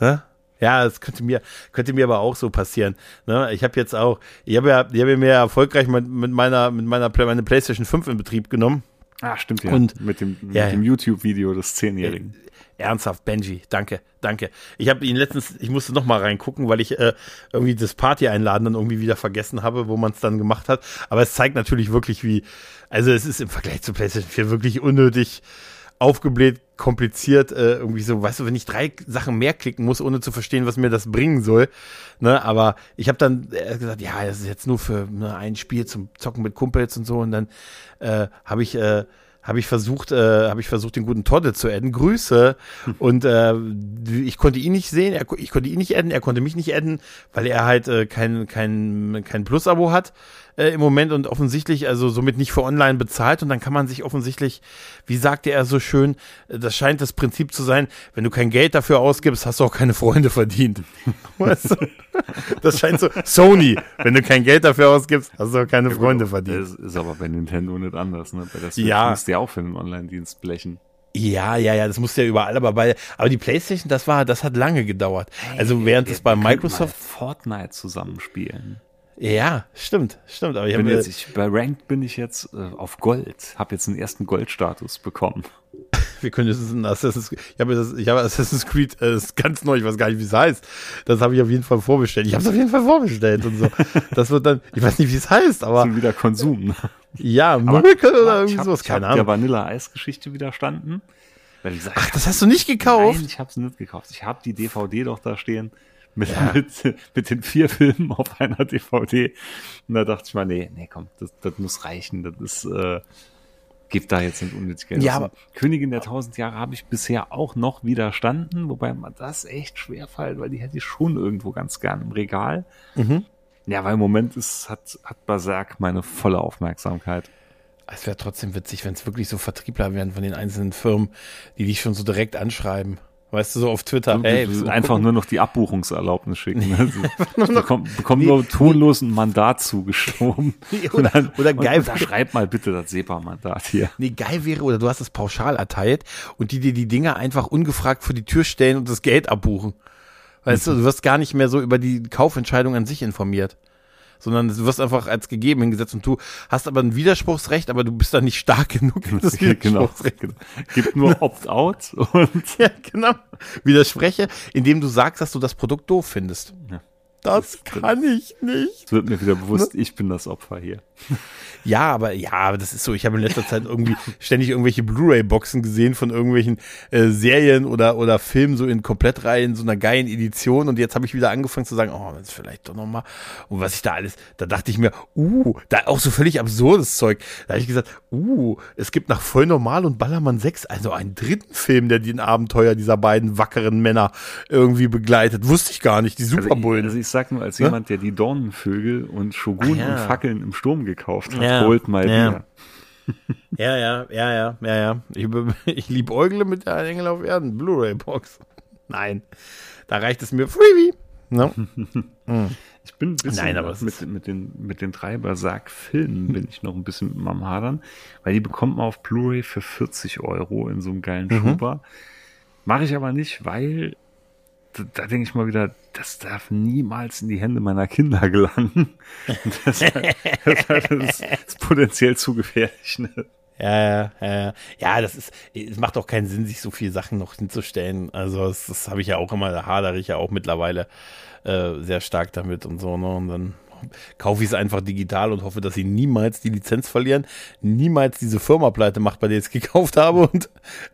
ne? Ja, das könnte mir, könnte mir aber auch so passieren. Ne? Ich habe jetzt auch, ich habe ja, ich habe mir erfolgreich mit, mit meiner, mit meiner meine PlayStation 5 in Betrieb genommen. ah, stimmt ja, Und- mit dem, ja, dem. YouTube-Video des Zehnjährigen. Ernsthaft, Benji, danke, danke. Ich habe ihn letztens, ich musste noch mal reingucken, weil ich äh, irgendwie das Party-Einladen dann irgendwie wieder vergessen habe, wo man es dann gemacht hat. Aber es zeigt natürlich wirklich, wie, also es ist im Vergleich zu PlayStation 4 wirklich unnötig aufgebläht, kompliziert, äh, irgendwie so, weißt du, wenn ich drei Sachen mehr klicken muss, ohne zu verstehen, was mir das bringen soll. Ne, aber ich habe dann äh, gesagt, ja, das ist jetzt nur für ne, ein Spiel zum Zocken mit Kumpels und so. Und dann äh, habe ich äh, habe ich versucht, äh, habe ich versucht, den guten Todde zu adden. Grüße. Und äh, ich konnte ihn nicht sehen, er, ich konnte ihn nicht adden, er konnte mich nicht adden, weil er halt äh, kein, kein, kein Plus-Abo hat äh, im Moment und offensichtlich also somit nicht für online bezahlt. Und dann kann man sich offensichtlich, wie sagte er so schön, äh, das scheint das Prinzip zu sein, wenn du kein Geld dafür ausgibst, hast du auch keine Freunde verdient. Weißt du? Das scheint so, Sony, wenn du kein Geld dafür ausgibst, hast du auch keine Freunde verdient. Das ist aber bei Nintendo nicht anders, ne? Bei der Switch Ja. musst du ja auch für den Online-Dienst blechen. Ja, ja, ja, das musste ja überall, aber bei, aber die PlayStation, das war, das hat lange gedauert. Also während es bei Microsoft, Fortnite zusammenspielen. Ja, stimmt, stimmt, aber ich Bin habe jetzt, ich, bei Ranked bin ich jetzt äh, auf Gold, habe jetzt einen ersten Goldstatus bekommen. wir können jetzt ein Assassin's Creed, ich habe, das, ich habe Assassin's Creed, äh, das ist ganz neu, ich weiß gar nicht, wie es heißt. Das habe ich auf jeden Fall vorbestellt. Ich habe es auf jeden Fall vorbestellt und so. Das wird dann, ich weiß nicht, wie es heißt, aber. Schon wieder Konsum. Ne? Ja, Miracle oder irgendwie hab, sowas, keine ich Ahnung. der Vanilla-Eis-Geschichte widerstanden. Weil ich gesagt, Ach, das hast du nicht gekauft? Nein, ich habe es nicht gekauft. Ich habe die DVD doch da stehen mit, ja. mit, mit den vier Filmen auf einer DVD. Und da dachte ich mal, nee, nee, komm, das, das muss reichen. Das ist, äh, gibt da jetzt nicht unnötig Geld. Ja, aber Königin der tausend Jahre habe ich bisher auch noch widerstanden, wobei man das echt schwer fällt, weil die hätte ich schon irgendwo ganz gern im Regal. Mhm. Ja, weil im Moment ist, hat, hat Berserk meine volle Aufmerksamkeit. Es wäre trotzdem witzig, wenn es wirklich so Vertriebler wären von den einzelnen Firmen, die dich schon so direkt anschreiben. Weißt du, so auf Twitter. Hey, einfach nur noch die Abbuchungserlaubnis schicken. Sie bekommen, bekommen nur tonlos ein Mandat zugeschoben. oder, dann, oder geil. Und, und schreib mal bitte das SEPA-Mandat hier. Nee, geil wäre, oder du hast es pauschal erteilt und die dir die Dinger einfach ungefragt vor die Tür stellen und das Geld abbuchen. Weißt du, du wirst gar nicht mehr so über die Kaufentscheidung an sich informiert. Sondern du wirst einfach als gegeben hingesetzt und du hast aber ein Widerspruchsrecht, aber du bist dann nicht stark genug. Das genau, Widerspruchsrecht. genau. Gibt nur Opt-out und Ja, genau. Widerspreche, indem du sagst, dass du das Produkt doof findest. Ja. Das kann ich nicht. es wird mir wieder bewusst, ich bin das Opfer hier. Ja, aber ja, aber das ist so. Ich habe in letzter Zeit irgendwie ständig irgendwelche Blu-ray-Boxen gesehen von irgendwelchen äh, Serien oder oder Filmen so in Komplettreihen, so einer geilen Edition. Und jetzt habe ich wieder angefangen zu sagen, oh, das ist vielleicht doch noch mal. Und was ich da alles, da dachte ich mir, uh, da auch so völlig absurdes Zeug. Da habe ich gesagt, uh, es gibt nach voll normal und Ballermann 6 also einen dritten Film, der den Abenteuer dieser beiden wackeren Männer irgendwie begleitet. Wusste ich gar nicht. Die Also ich, Superbullen. also ich sag nur, als Ne? jemand, der die Dornenvögel und Shogun Ah, ja. und Fackeln im Sturm gekauft hat, Ja, holt mal ja. Ja, ja, ja, ja, ja, ja. Ich, ich liebäugle mit der Engel auf Erden Blu-ray-Box. Nein, da reicht es mir Freebie. No? Ich bin ein bisschen Nein, aber mit, mit, den, mit den drei Berserk-Filmen bin ich noch ein bisschen mit am Hadern, weil die bekommt man auf Blu-ray für 40 Euro in so einem geilen Mhm. Schuber. Mache ich aber nicht, weil da, denke ich mal wieder, das darf niemals in die Hände meiner Kinder gelangen. Das, das, das ist potenziell zu gefährlich. Ne? Ja, ja, ja, ja. Ja, das ist, es macht auch keinen Sinn, sich so viele Sachen noch hinzustellen. Also, das, das habe ich ja auch immer, da hadere ich ja auch mittlerweile äh, sehr stark damit und so, ne? Und dann kaufe ich es einfach digital und hoffe, dass sie niemals die Lizenz verlieren, niemals diese Firma pleite macht, bei der ich es gekauft habe und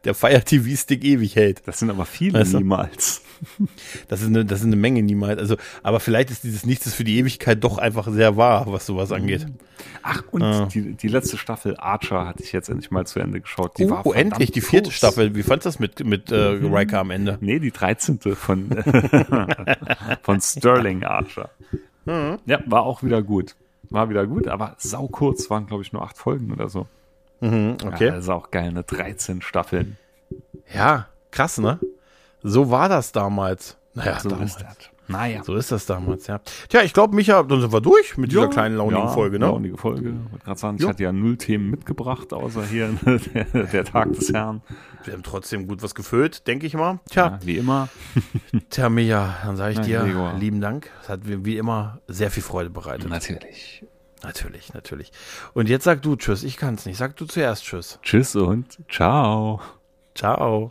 der Fire TV Stick ewig hält. Das sind aber viele Weißt du? niemals. Das ist eine, das ist eine Menge niemals. Also, aber vielleicht ist dieses Nichts ist für die Ewigkeit doch einfach sehr wahr, was sowas angeht. Ach, und Ah. die, die letzte Staffel Archer hatte ich jetzt endlich mal zu Ende geschaut. Die war Oh, endlich die vierte kurz. Staffel. Wie fandst du das mit, mit äh, Mhm. Riker am Ende? Nee, die 13. von, von Sterling Archer. Mhm. Ja, war auch wieder gut. War wieder gut, aber sau kurz, waren glaube ich nur acht Folgen oder so. Mhm, okay. Ja, das ist auch geil, ne? 13 Staffeln. Ja, krass, ne? So war das damals. Naja, so damals. ist das. Naja. So ist das damals, ja. Tja, ich glaube, Micha, dann sind wir durch mit dieser kleinen launigen ja, Folge, ne? Launige Folge. Ich wollte gerade sagen, ich Ja. hatte ja null Themen mitgebracht, außer hier der, der Tag des Herrn. Wir haben trotzdem gut was gefüllt, denke ich mal. Tja, Ja, wie immer. tja, Micha, dann sage ich Ja, dir Gregor. lieben Dank. Es hat mir wie immer sehr viel Freude bereitet. Natürlich. Natürlich, natürlich. Und jetzt sag du Tschüss. Ich kann's nicht. Sag du zuerst Tschüss. Tschüss und ciao. Ciao.